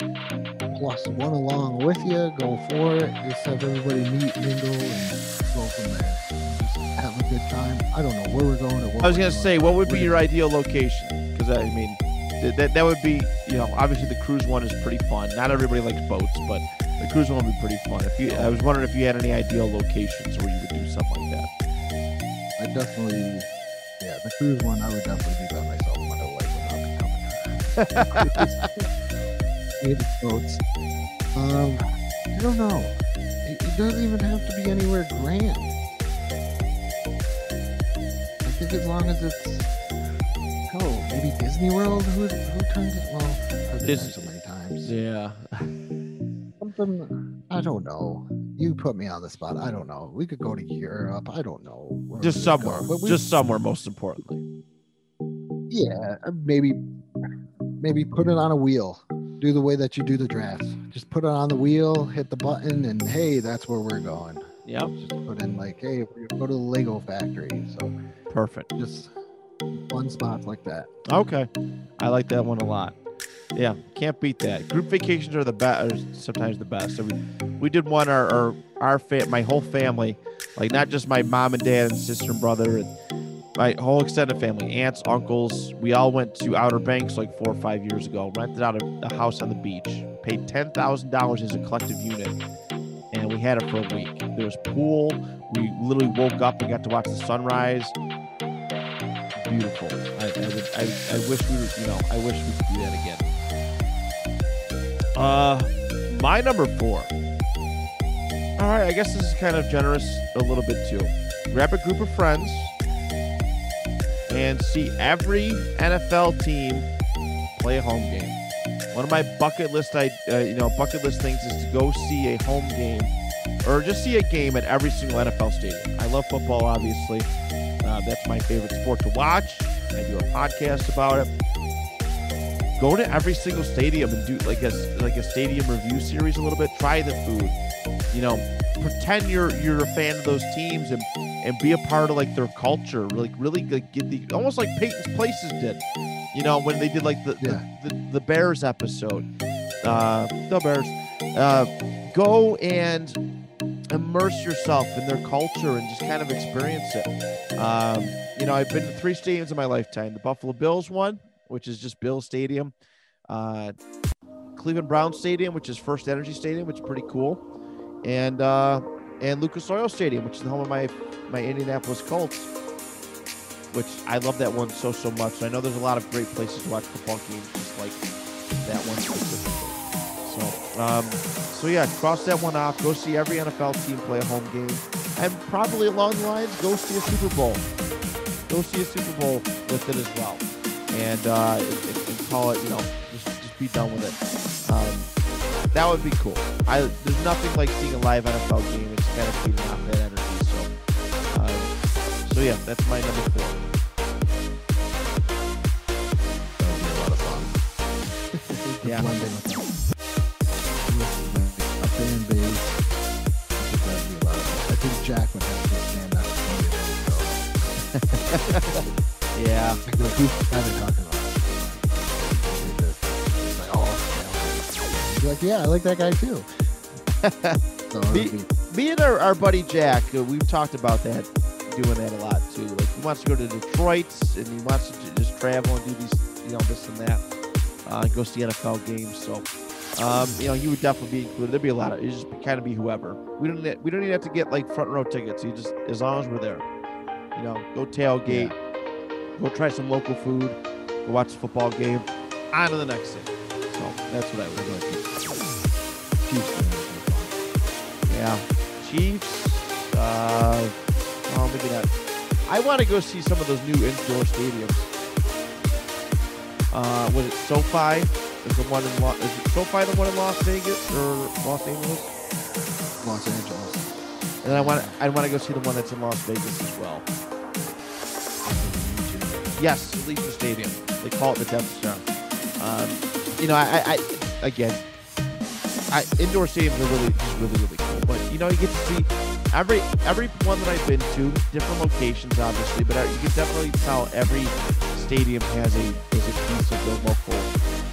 plus one along with you, go for it. Just have everybody meet, mingle, and go from there. Just have a good time. I don't know where we're going or what I was gonna say what would be your ideal location because I mean th- that that would be you know obviously the cruise one is pretty fun. Not everybody likes boats, but the cruise one would be pretty fun. If you, I was wondering if you had any ideal locations where you would do something like that. I definitely, yeah, the cruise one, I would definitely be by myself. My wife be coming. Maybe boats. Um, I don't know. It, it doesn't even have to be anywhere grand. I think as long as it's, oh, maybe Disney World. Who who turns it? Well, I've been there so many times. Yeah, Something I don't know. You put me on the spot. I don't know. We could go to Europe. I don't know. just somewhere, go, we- just somewhere. Most importantly, Yeah, maybe maybe put it on a wheel. Do the way that you do the draft. Just put it on the wheel, hit the button, and hey, that's where we're going. yep, Just put in like, hey, we're gonna go to the Lego factory. So perfect. just fun spots like that. Okay, I like that one a lot. Yeah, can't beat that. Group vacations are the best, are sometimes the best. So mean, we did one our our, our fa- my whole family, like not just my mom and dad and sister and brother and my whole extended family, aunts, uncles. We all went to Outer Banks like four or five years ago. Rented out a, a house on the beach. Paid ten thousand dollars as a collective unit, and we had it for a week. There was pool. We literally woke up and got to watch the sunrise beautiful. I, I, would, I, I wish we were, you know, I wish we could do that again. Uh, my number four. All right, I guess this is kind of generous a little bit too. Grab a group of friends and see every NFL team play a home game. One of my bucket list, I, uh, you know, bucket list things is to go see a home game or just see a game at every single NFL stadium. I love football, obviously. Uh, that's my favorite sport to watch. I do a podcast about it. Go to every single stadium and do like a like a stadium review series a little bit. Try the food. You know, pretend you're you're a fan of those teams and and be a part of like their culture. Like really like, get the almost like Peyton's Places did. You know when they did like the Yeah. the, the, the Bears episode. Uh, the Bears. Uh, go and immerse yourself in their culture and just kind of experience it. Um, you know, I've been to three stadiums in my lifetime: the Buffalo Bills one, which is just Bills Stadium, uh, Cleveland Browns Stadium, which is FirstEnergy Stadium, which is pretty cool, and uh, and Lucas Oil Stadium, which is the home of my my Indianapolis Colts. Which I love that one so so much. I know there's a lot of great places to watch football games, just like that one specifically. So, um, so yeah, cross that one off. Go see every NFL team play a home game, and probably along the lines, go see a Super Bowl. Go see a Super Bowl with it as well, and uh, and, and- call it, you know, just just be done with it. Um, that would be cool. I there's nothing like seeing a live NFL game. It's kind of feeding off that energy. So, um, so yeah, that's my number four. That would be a lot of fun. Yeah. Blending with base. I think that'd be a lot of fun. I think Jack would have to stand up. yeah. Like, who's guy they're talking like, yeah, I like that guy too. so Me- Me and our, our buddy Jack, uh, we've talked about that, doing that a lot too. Like he wants to go to Detroit and he wants to j- just travel and do these, you know, this and that, uh, and go see NFL games. So, um, you know, he would definitely be included. There'd be a lot of, it just kind of be whoever. We don't, we don't even have to get like front row tickets. You just, as long as we're there, you know, go tailgate, go try some local food, go watch the football game, on to the next thing. So that's what I would like. Chiefs fans are fun. Yeah, Chiefs. Uh, well, maybe not. I want to go see some of those new indoor stadiums. Uh, was it SoFi? Is the one in is it SoFi the one in Las Vegas or Los Angeles? Los Angeles. And then I want I want to go see the one that's in Las Vegas as well. Yes, Allegiant Stadium. They call it the Death Star. Um, you know, I, I, again, I, indoor stadiums are really, really, really cool. But you know, you get to see every every one that I've been to, different locations, obviously, but uh, you can definitely tell every stadium has a is a piece of the local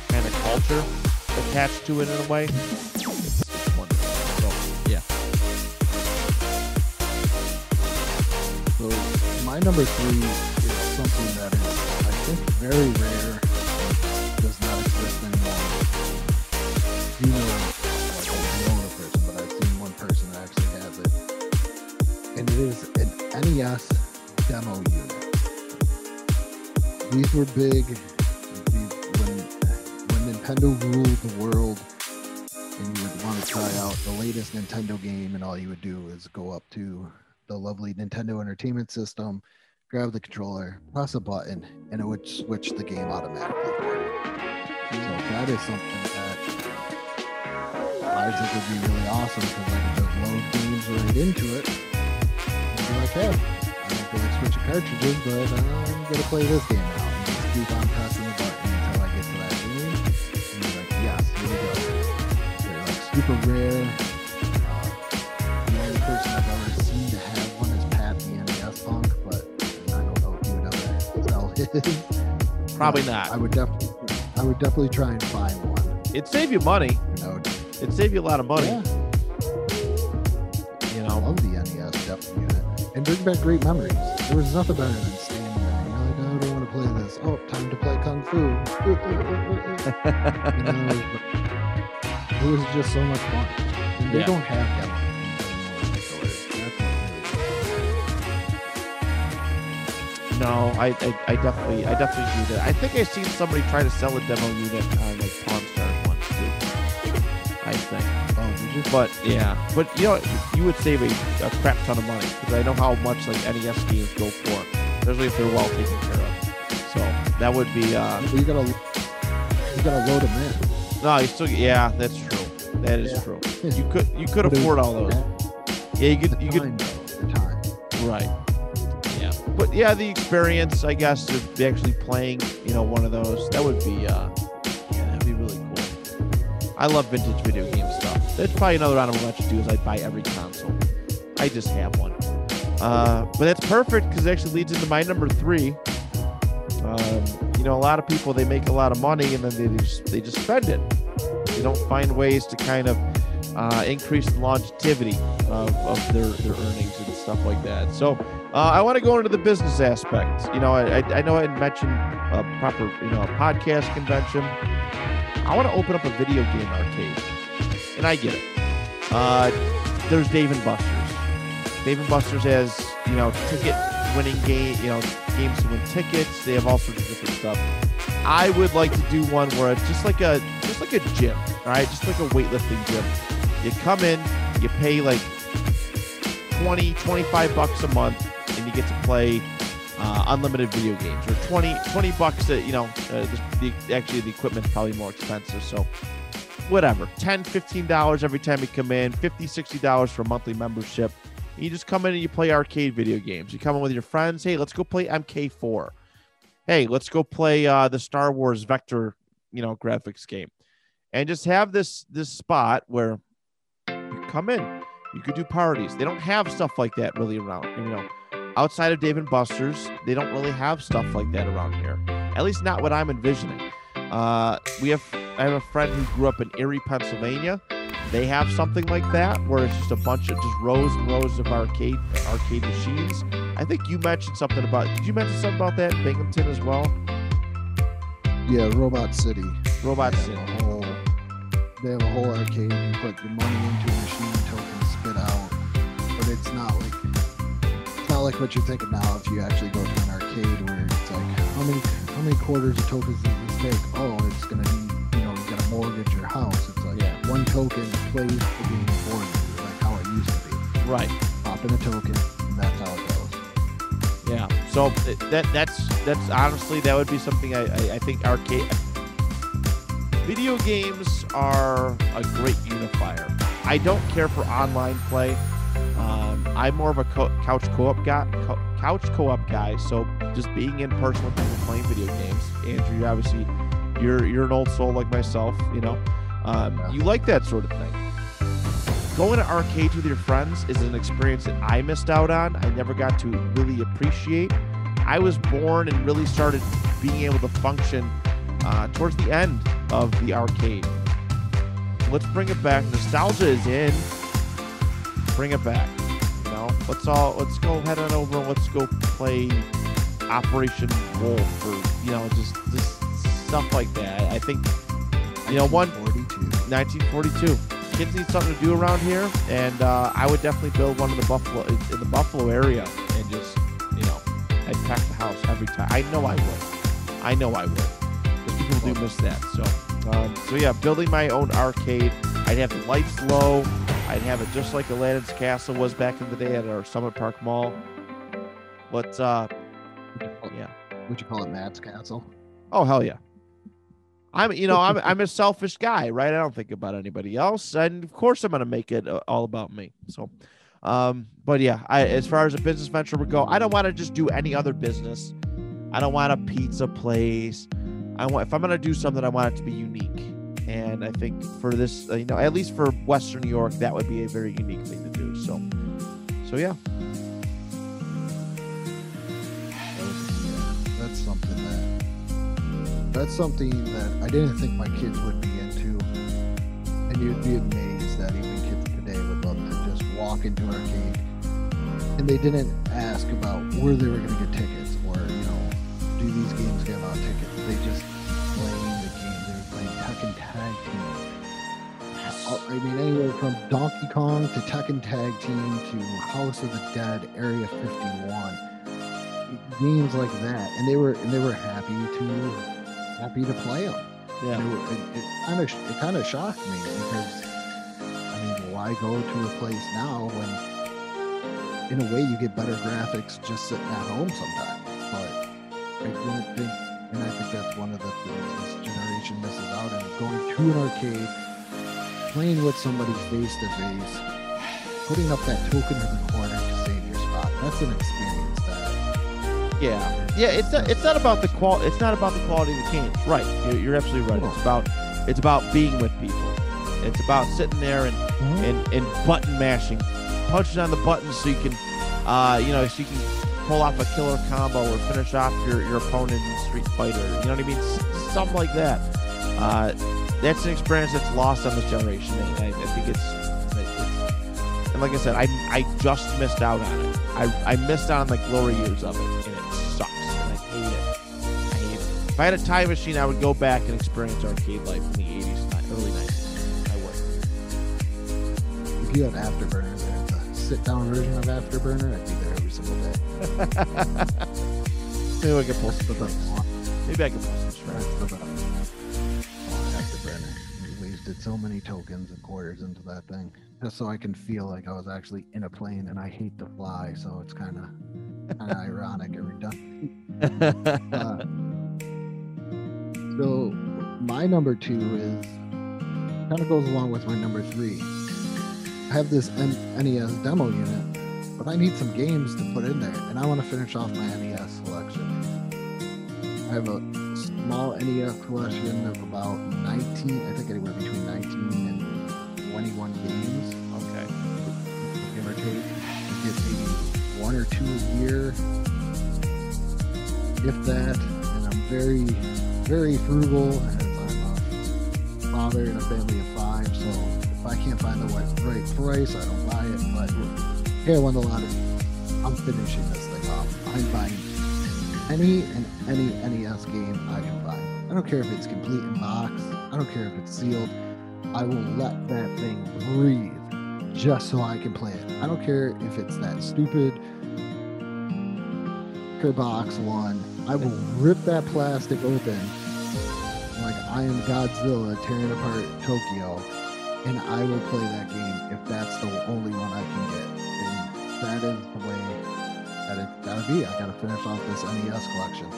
kind of culture attached to it in a way. It's, wonderful. Yeah, So my number three is something that is, I think, very rare. NES demo unit. These were big when when Nintendo ruled the world, and you would want to try out the latest Nintendo game, and all you would do is go up to the lovely Nintendo Entertainment System, grab the controller, press a button, and it would switch the game automatically. So that is something that I think would be really awesome because I could just load games right into it and be like, hey, I don't feel like switching cartridges, but uh, I'm gonna play this game now. And just keep on pressing the button until I get to that game. And you're like, yes, here we go. They're like super rare. Uh, the only person I've ever seen to have one is Pat the NES Punk, but I don't know if he would ever sell his. probably not. I would definitely, I would definitely try and find one. It'd save you money. You know, It'd save you a lot of money. yeah, and bring back great memories. There was nothing better than standing there. You're like, oh, I don't want to play this. Oh, time to play Kung Fu. you know, it, was, it was just so much fun. And they Yeah. don't have demo anymore in the stores. That's what really No, I, I, I definitely, I definitely do that. I think I've seen somebody try to sell a demo unit on like Pawn But yeah, but you know, you would save a, a crap ton of money because I know how much like NES games go for, especially if they're well taken care of. So that would be, uh, you gotta, you gotta load them in. no, you still, yeah, that's true. That is Yeah. true. You could, you could afford all those. Yeah, you could, you could though, the time. Right. Yeah. But yeah, the experience, I guess, of actually playing, you know, one of those, that would be, uh, yeah, that'd be really cool. I love vintage video game stuff. That's probably another honorable mention too, is I'd buy every console. I just have one. Uh, but that's perfect because it actually leads into my number three. Um, you know, a lot of people they make a lot of money and then they just they just spend it. They don't find ways to kind of uh, increase the longevity of, of their, their earnings and stuff like that. So uh, I want to go into the business aspect. You know, I, I, I know I had mentioned a proper, you know, a podcast convention. I want to open up a video game arcade, and I get it. Uh, there's Dave and Buster's. Dave and Buster's has, you know, ticket winning game, you know, games to win tickets. They have all sorts of different stuff. I would like to do one where it's just like a just like a gym, all right, just like a weightlifting gym. You come in, you pay like 20, 25 bucks a month, and you get to play uh, unlimited video games, or 20, 20 bucks. That you know, uh, the, the, actually the probably more expensive, so whatever. 10 15 dollars every time you come in 50 60 dollars for a monthly membership. You just come in and you play arcade video games. You come in with your friends hey let's go play mk4 hey let's go play uh, the star wars vector you know graphics game. And just have this this spot where you come in. You could do parties. They don't have stuff like that really around you know outside of Dave and Buster's, they don't really have stuff like that around here. At least not what I'm envisioning. Uh, we have I have a friend who grew up in Erie, Pennsylvania. They have something like that where it's just a bunch of just rows and rows of arcade arcade machines. I think you mentioned something about. Did you mention something about that in Binghamton as well? Yeah, Robot City. Robot They City. whole, they have a whole arcade. You put your money into a machine, tokens spit out. But it's not like it's not like what you're thinking now. If you actually go to an arcade where it's like how many how many quarters of tokens does? Oh, it's gonna be you know you gotta mortgage your house. It's like Yeah. one token plays the game for you, like how it used to be. Right. Pop in a token, and that's how it goes. Yeah. So that that's that's honestly that would be something I I, I think arcade video games are a great unifier. I don't care for online play. Um, I'm more of a co- couch co-op guy. Co- couch co-op guy. So just being in person with people playing video games. Andrew, you obviously, you're you're an old soul like myself. You know, um, Yeah. you like that sort of thing. Going to arcades with your friends is an experience that I missed out on. I never got to really appreciate. I was born and really started being able to function uh, towards the end of the arcade. Let's bring it back. Nostalgia is in. Bring it back. You know, let's all let's go head on over and let's go play Operation Wolf or you know just just stuff like that. I, think you know one 1942. Kids need something to do around here, and uh, I would definitely build one in the Buffalo in the Buffalo area, and just you know, I'd pack the house every time. I know I would. I know I would. Because people do miss that. So, um, so yeah, building my own arcade. I'd have the lights low. I'd have it just like Aladdin's Castle was back in the day at our Summit Park Mall. But uh. Would you call it Matt's Castle? Oh hell yeah. I'm you know I'm I'm a selfish guy, right? I don't think about anybody else, and of course I'm gonna make it uh, all about me. So, um, but yeah, I as far as a business venture would go, I don't want to just do any other business. I don't want a pizza place. I want if I'm gonna do something, I want it to be unique. And I think for this, uh, you know, at least for Western New York, that would be a very unique thing to do. So, so yeah, something that that's something that I didn't think my kids would be into, and you'd be amazed that even kids today would love to just walk into an arcade, and they didn't ask about where they were going to get tickets or you know, do these games give out tickets? They just playing the game. They were playing Tekken Tag Team. Uh, I mean, anywhere from Donkey Kong to Tekken Tag Team to House of the Dead, Area 51 games like that, and they were and they were happy to happy to play them. yeah, It kind of it kind of shocked me because I mean, why go to a place now when, in a way, you get better graphics just sitting at home sometimes. But I don't think, and I think that's one of the things this generation misses out on: going to an arcade, playing with somebody face to face, putting up that token in the corner to save your spot. That's an experience Yeah, yeah. It's not, it's not about the qual. It's not about the quality of the games. Right. You're, you're absolutely right. It's about it's about being with people. It's about sitting there and and, and button mashing, punching on the buttons so you can, uh, you know, so you can pull off a killer combo or finish off your, your opponent in Street Fighter. You know what I mean? S- Something like that. Uh, that's an experience that's lost on this generation, and I, I think it's, it's. And like I said, I I just missed out on it. I, I missed out on the glory years of it, and it If I had a time machine, I would go back and experience arcade life in the 80s, early 90s. I would. if you had Afterburner, there, the sit-down version of Afterburner, I'd be there every single day. Maybe I can pull some strings. Maybe I can pull some strings. That's the best. Afterburner. We wasted so many tokens and quarters into that thing just so I can feel like I was actually in a plane, and I hate to fly, so it's kind of ironic every time. Uh, so my number two is kind of goes along with my number three. I have this NES demo unit, but I need some games to put in there, and I want to finish off my NES selection. I have a small NES collection of about 19, I think anywhere between 19 and 21 games, okay. give or take. I get maybe one or two a year, if that. And I'm very, very frugal as I'm a father in a family of five. So if I can't find the right, right price, I don't buy it. But hey, I won the lottery. I'm finishing this thing off. I'm buying any and any NES game I can find. I don't care if it's complete in box. I don't care if it's sealed. I will let that thing breathe just so I can play it. I don't care if it's that stupid box one. I will rip that plastic open like I am Godzilla tearing apart Tokyo, and I will play that game if that's the only one I can get. And that is the way that it's gotta be. I gotta finish off this NES collection.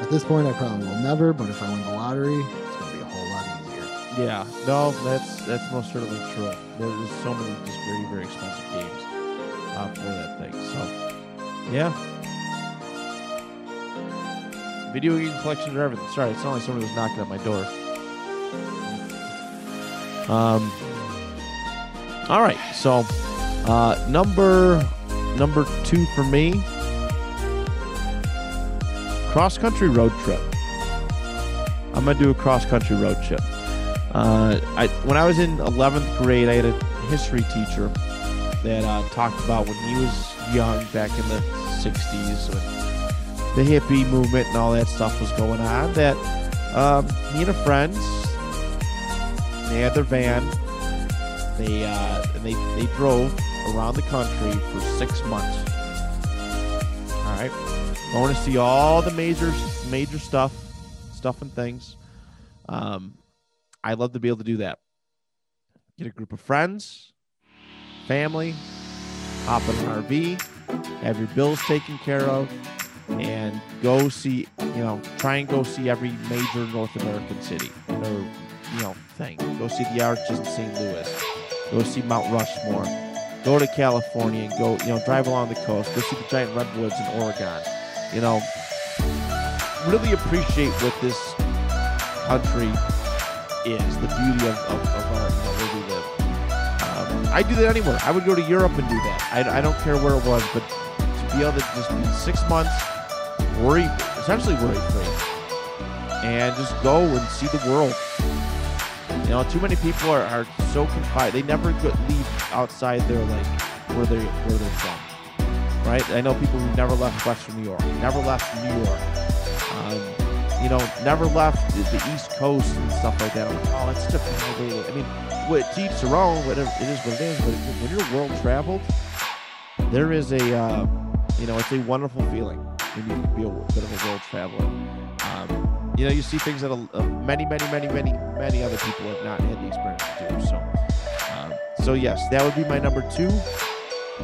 At this point, I probably will never, but if I win the lottery, it's gonna be a whole lot easier. Yeah, no, that's that's most certainly true. There's so many just very very expensive games uh, for that thing. So, yeah. Video game collections are everything. Sorry, it's not like somebody was knocking at my door. Um. All right, so uh, number number two for me, cross country road trip. I'm gonna do a cross country road trip. Uh, I when I was in 11th grade, I had a history teacher that uh, talked about when he was young back in the 60s when the hippie movement and all that stuff was going on. That um, he and a friend they had their van. They uh, and they they drove around the country for six months. All right, going to see all the major major stuff, stuff and things. Um, I love to be able to do that. Get a group of friends, family, hop in an RV, have your bills taken care of, and go see, you know, try and go see every major North American city or, you know, thing. Go see the Arches in St. Louis. Go see Mount Rushmore. Go to California and go, you know, drive along the coast. Go see the giant redwoods in Oregon. You know, really appreciate what this country is, the beauty of, of, of our, you know, where we live. Um, I do that anywhere. I would go to Europe and do that. I, I don't care where it was, but to be able to just be six months, worry, essentially worry free, and just go and see the world. You know, too many people are, are so confined. They never leave outside their like where they where they're from. Right? I know people who never left Western New York, never left New York. Um, you know, never left the, East Coast and stuff like that. I'm like, oh, that's such a bad I mean, what to each their own. Whatever it is, what it is. But when you're world traveled, there is a, uh, you know, it's a wonderful feeling when you can be a bit of a world traveler. Um, you know, you see things that a, a many, many, many, many, many other people have not had the experience to do. So, um, so yes, that would be my number two.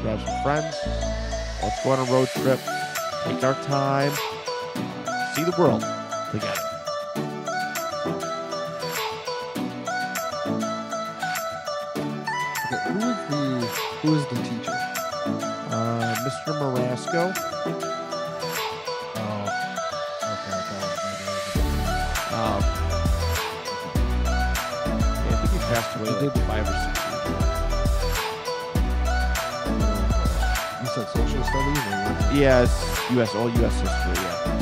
Grab some friends. Let's go on a road trip. Take our time. See the world together. Okay, who is the who is the teacher? Uh, Mr. Marasco. Passed away like five or six years ago. you said social studies or what? Yes, U.S. all U.S. history. Yeah.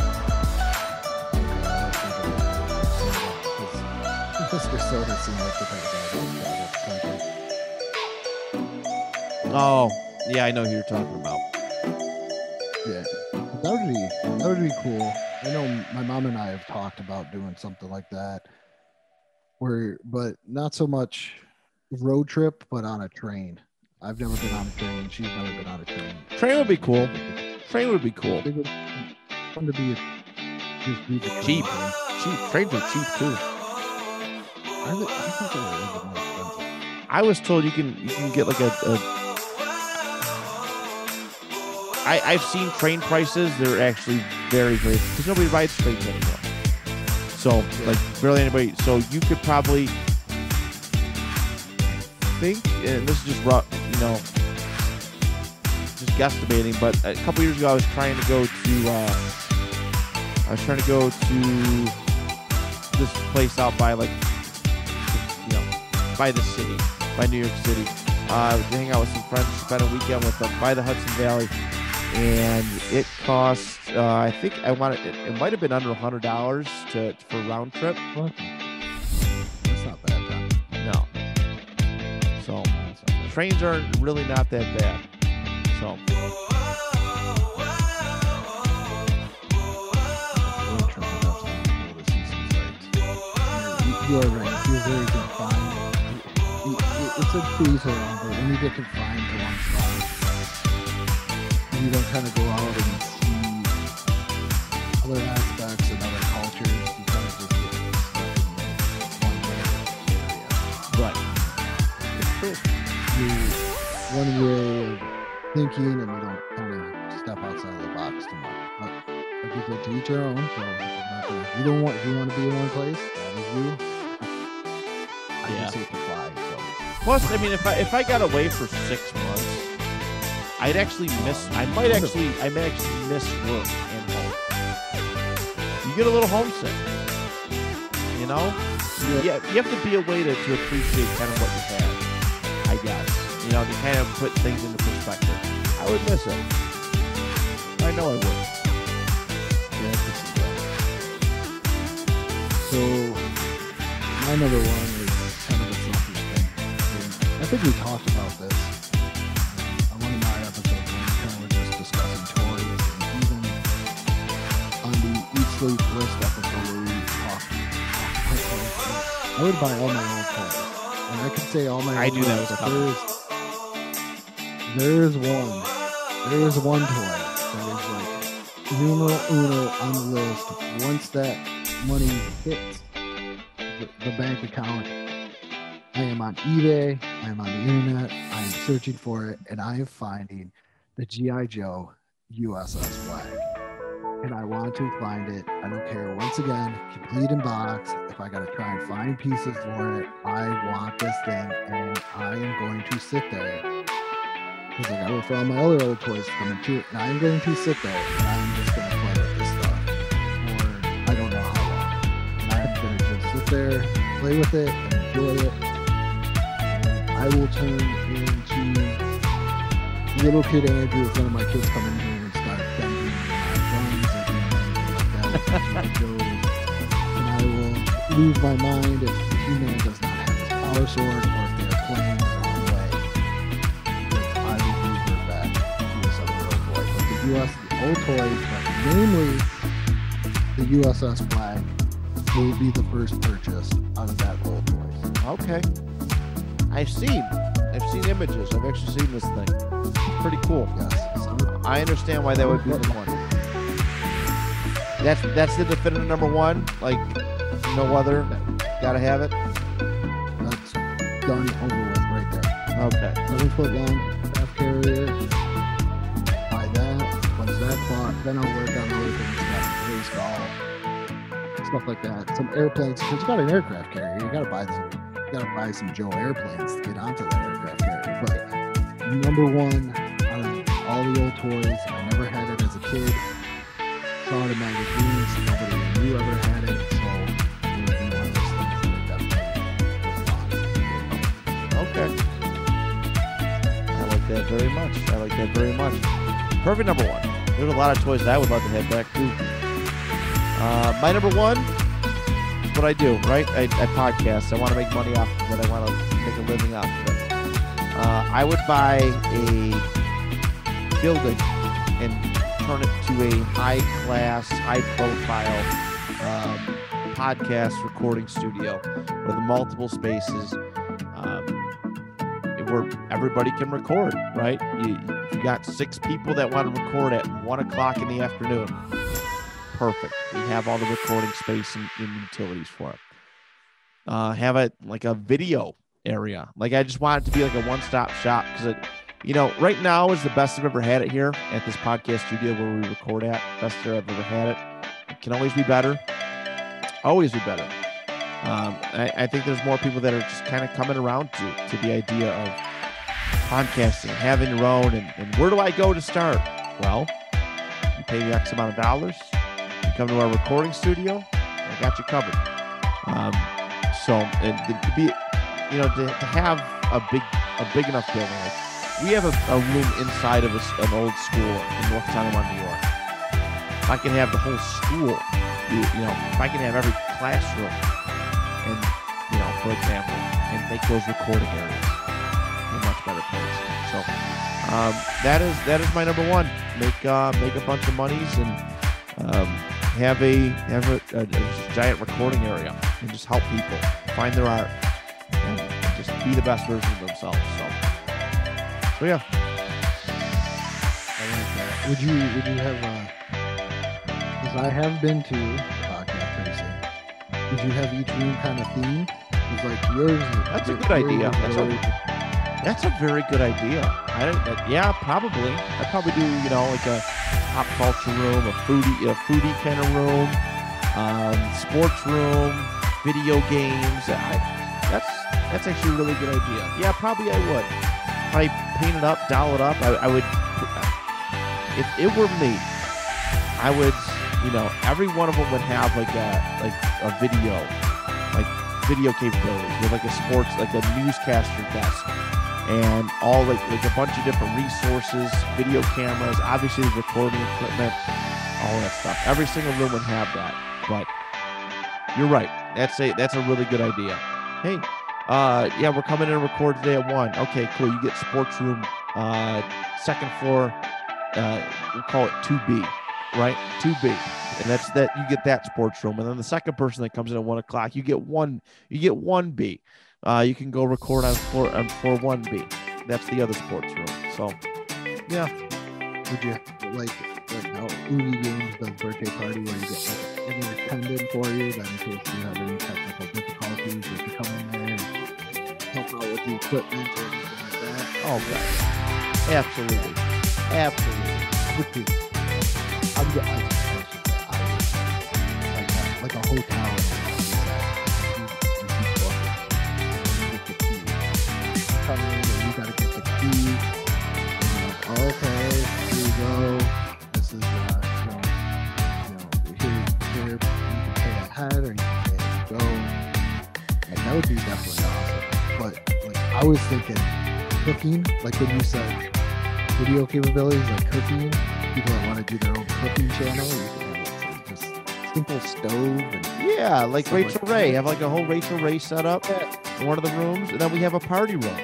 Mr. Soda seemed like the type of guy that would try to Oh, yeah, I know who you're talking about. Yeah, that would be that would be cool. I know my mom and I have talked about doing something like that, where but not so much road trip, but on a train. I've never been on a train. She's never been on a train. Train would be cool. Train would be cool. It would fun to be a, just be the train Cheap. Cheap. Trains are cheap too. I, I think they're a little bit more expensive. I was told you can you can get like a. a I, I've seen train prices. They're actually very very because nobody rides trains anymore. So like barely anybody. So you could probably think, and this is just rough, you know, just guesstimating. But a couple years ago, I was trying to go to. Uh, I was trying to go to this place out by like, you know, by the city, by New York City. Uh, to hang out with some friends, spend a weekend with them by the Hudson Valley. And it cost. Uh, I think I wanted it, it might have been under a hundred dollars to for round trip. What? That's not bad then. No, so trains aren't really not that bad. So Road trip would definitely go to see some sights. You're- right. You're very confined, it's a cruise around, but when you get confined you don't kind of go out and see other aspects and other cultures, you kind of just get stuck in one right, one way of thinking, and you don't kind of step outside of the box too much. But like you said, to each their own. So gonna, you don't want if you want to be in one place, that is you. I Yeah. see it to fly. So Plus, I mean, if I if I got away for six months, I'd actually miss. I might actually, I might actually miss work and home. You get a little homesick, you know. Yeah, you have to be a way to, to appreciate kind of what you have. I guess you know to kind of put things into perspective. I would miss it. I know I would. yeah, I can see that. So my number one is kind of a selfish thing. I think we talked about this I would buy all my own toys. And I could say all my I own do that but there is there is one. There is one toy that is like numero uno on the list. Once that money hits the, the bank account, I am on eBay, I am on the internet, I am searching for it, and I am finding the G.I. Joe USS Flagg. And I want to find it. I don't care. Once again, complete in box. If I got to try and find pieces for it, I want this thing, and I am going to sit there because I got it for all my other old toys coming too. And I'm going to sit there and I'm just going to play with this stuff for I don't know how long. And I'm going to just sit there, play with it, and enjoy it. And I will turn into little kid Andrew if one of my kids come in here and start bending my guns or doing anything like that. lose my mind if He-Man does not have his power sword or if they're playing the wrong way. I will revert back to some real toy. But the US the old toys, but namely the USS Flagg, will be the first purchase of that old toys. Okay. I've seen. I've seen images. I've actually seen this thing. It's pretty cool. Yes. So I understand why that would be the one. That's that's the definitive number one. Like no other. Gotta have it. that's done over with right there. Okay. Seven foot long craft carrier. Buy that. Once that's bought, then I'll work on other things like race golf, stuff like that. Some airplanes, because you got an aircraft carrier. You gotta buy some you gotta buy some Joe airplanes to get onto that aircraft carrier. But number one out of all the old toys, I never had it as a kid. Saw it in magazines, nobody knew ever had it Okay. I like that very much. I like that very much. Perfect number one. There's a lot of toys that I would love to head back to. Uh, my number one, is what I do, right? I, I podcast. I want to make money off of it. I want to make a living off of it. Uh, I would buy a building and turn it to a high class, high profile um, podcast recording studio with multiple spaces where everybody can record, right? You, you got six people that want to record at one o'clock in the afternoon, perfect. We have all the recording space and, and utilities for it. Uh, have it like a video area. Like I just want it to be like a one-stop shop because it, you know, right now is the best I've ever had it here at this podcast studio where we record at. Best there I've ever had it. It can always be better. Always be better. Um, I, I think there's more people that are just kind of coming around to, to the idea of podcasting, having your own, and, and where do I go to start? Well, you pay the X amount of dollars, you come to our recording studio, I got you covered. Um, so, and to be, you know, to, to have a big, a big enough building, like we have a, a room inside of a an old school in North Tonawanda, New York. If I can have the whole school, you, you know, if I can have every classroom, and you know, for example, and make those recording areas a much better place. So um, that is that is my number one. Make uh, make a bunch of monies and um, have a have a, a, a giant recording area and just help people find their art and just be the best version of themselves. So, so yeah. Would you would you have uh because I have been to. Would you have each room kind of themed? It's like yours. That's a good idea. That's a- very- that's a very good idea. I uh, yeah, probably. I'd probably do you know like a pop culture room, a foodie, a foodie kind of room, um, sports room, video games. I, that's that's actually a really good idea. Yeah, probably I would. Probably paint it up, doll it up. I, I would. If it were me, I would. You know, every one of them would have like a like a video, like video capabilities with like a sports, like a newscaster desk and all like like a bunch of different resources, video cameras, obviously recording equipment, all that stuff. Every single room would have that. But you're right. That's a that's a really good idea. Hey, uh, yeah, we're coming in to record today at one. Okay, cool. You get sports room, uh, second floor. Uh, we'll call it two B, right? Two B, and that's that. You get that sports room, and then the second person that comes in at one o'clock, you get one. You get one B uh, you can go record on floor on floor one B. That's the other sports room. So, yeah, Would you like like how Oogie Games does birthday party where you get like an attendant for you that in case you have any technical difficulties, you can come in there and help out with the equipment or anything like that. oh god, absolutely, absolutely. Would be. I'm get, I, I like a, like a hotel. Come in and you gotta get the key. Okay, here you go. This is uh, you know, you know, here, here you can pay ahead or you can go. And that would be definitely awesome. But like I was thinking cooking, like when you said video capabilities like cooking, people that want to do their own cooking channel, you can have like just simple stove and Yeah, like Stuff like Rachael. Ray. Have like a whole Rachael Ray set up in one of the rooms, and then we have a party room.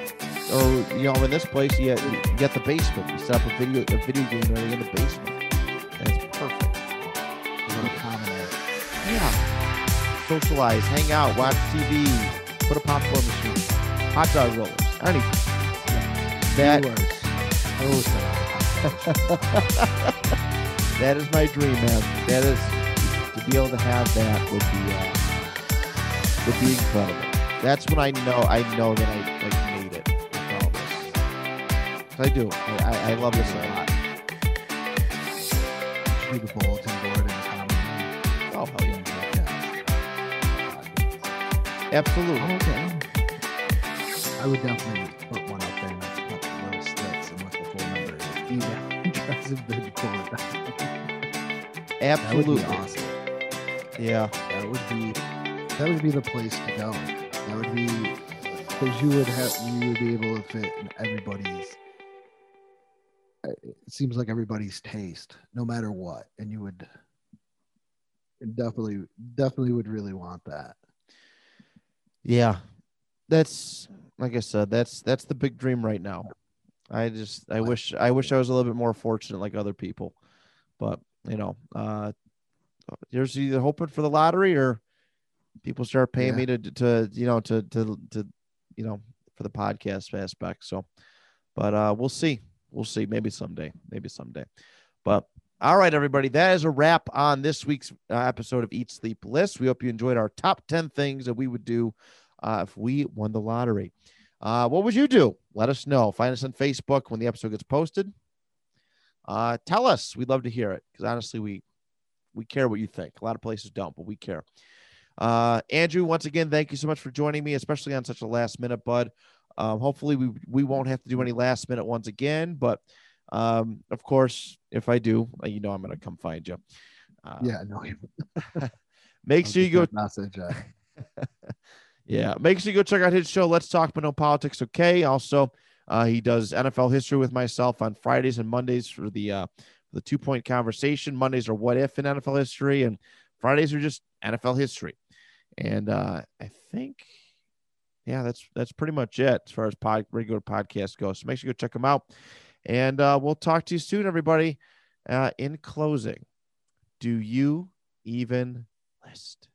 Or you know, in this place, you, you get the basement. We set up a video a video game area in the basement. It's perfect. a little common. Yeah. Socialize, hang out, watch TV, put a popcorn machine, hot dog rollers, anything. That Viewers. That is my dream, man. That is to be able to have that would be uh, would be incredible. That's when I know I know that I like made it with all this. I do. I, I, love this a lot. do the bulletin board and. Oh hell. Yeah. Absolutely. Okay. I would definitely Email address and then pull it down. That would Absolutely. be awesome. Yeah. That would be that would be the place to go. That would be because you would have you would be able to fit in everybody's. It seems like everybody's taste, no matter what, and you would definitely definitely would really want that. Yeah. That's like I said, that's that's the big dream right now. I just I wish I wish I was a little bit more fortunate like other people. But, you know, uh there's either hoping for the lottery or people start paying Yeah. me to to you know to to to you know for the podcast aspect. So but uh we'll see. We'll see. Maybe someday. Maybe someday. But all right, everybody. That is a wrap on this week's uh, episode of Eat Sleep List. We hope you enjoyed our top 10 things that we would do uh, if we won the lottery. Uh, what would you do? Let us know. Find us on Facebook when the episode gets posted. Uh, tell us. We'd love to hear it because honestly, we we care what you think. A lot of places don't, but we care. Uh, Andrew, once again, thank you so much for joining me, especially on such a last minute, bud. Um, hopefully, we we won't have to do any last minute ones again, but um, of course, if I do, uh, you know, I'm gonna come find you. Uh, Yeah, no. Make I'll sure you go message. Uh, yeah, make sure you go check out his show. Let's talk, but no politics. Okay. Also, Uh, he does NFL history with myself on Fridays and Mondays for the uh, the two point conversation. Mondays are what if in NFL history, and Fridays are just NFL history. And uh, I think, yeah, that's that's pretty much it as far as pod, regular podcast goes. So make sure you go check them out, and uh, we'll talk to you soon, everybody. Uh, in closing, do you even list?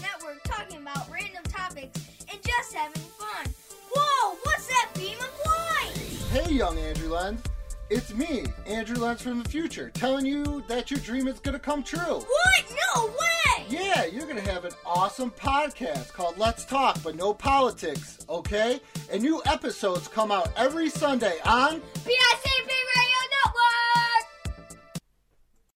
Network talking about random topics and just having fun. Whoa, what's that beam of light? Hey, young Andrew Lenz. It's me, Andrew Lenz from the future, telling you that your dream is going to come true. What? No way! Yeah, you're going to have an awesome podcast called Let's Talk, but no politics, okay? And new episodes come out every Sunday on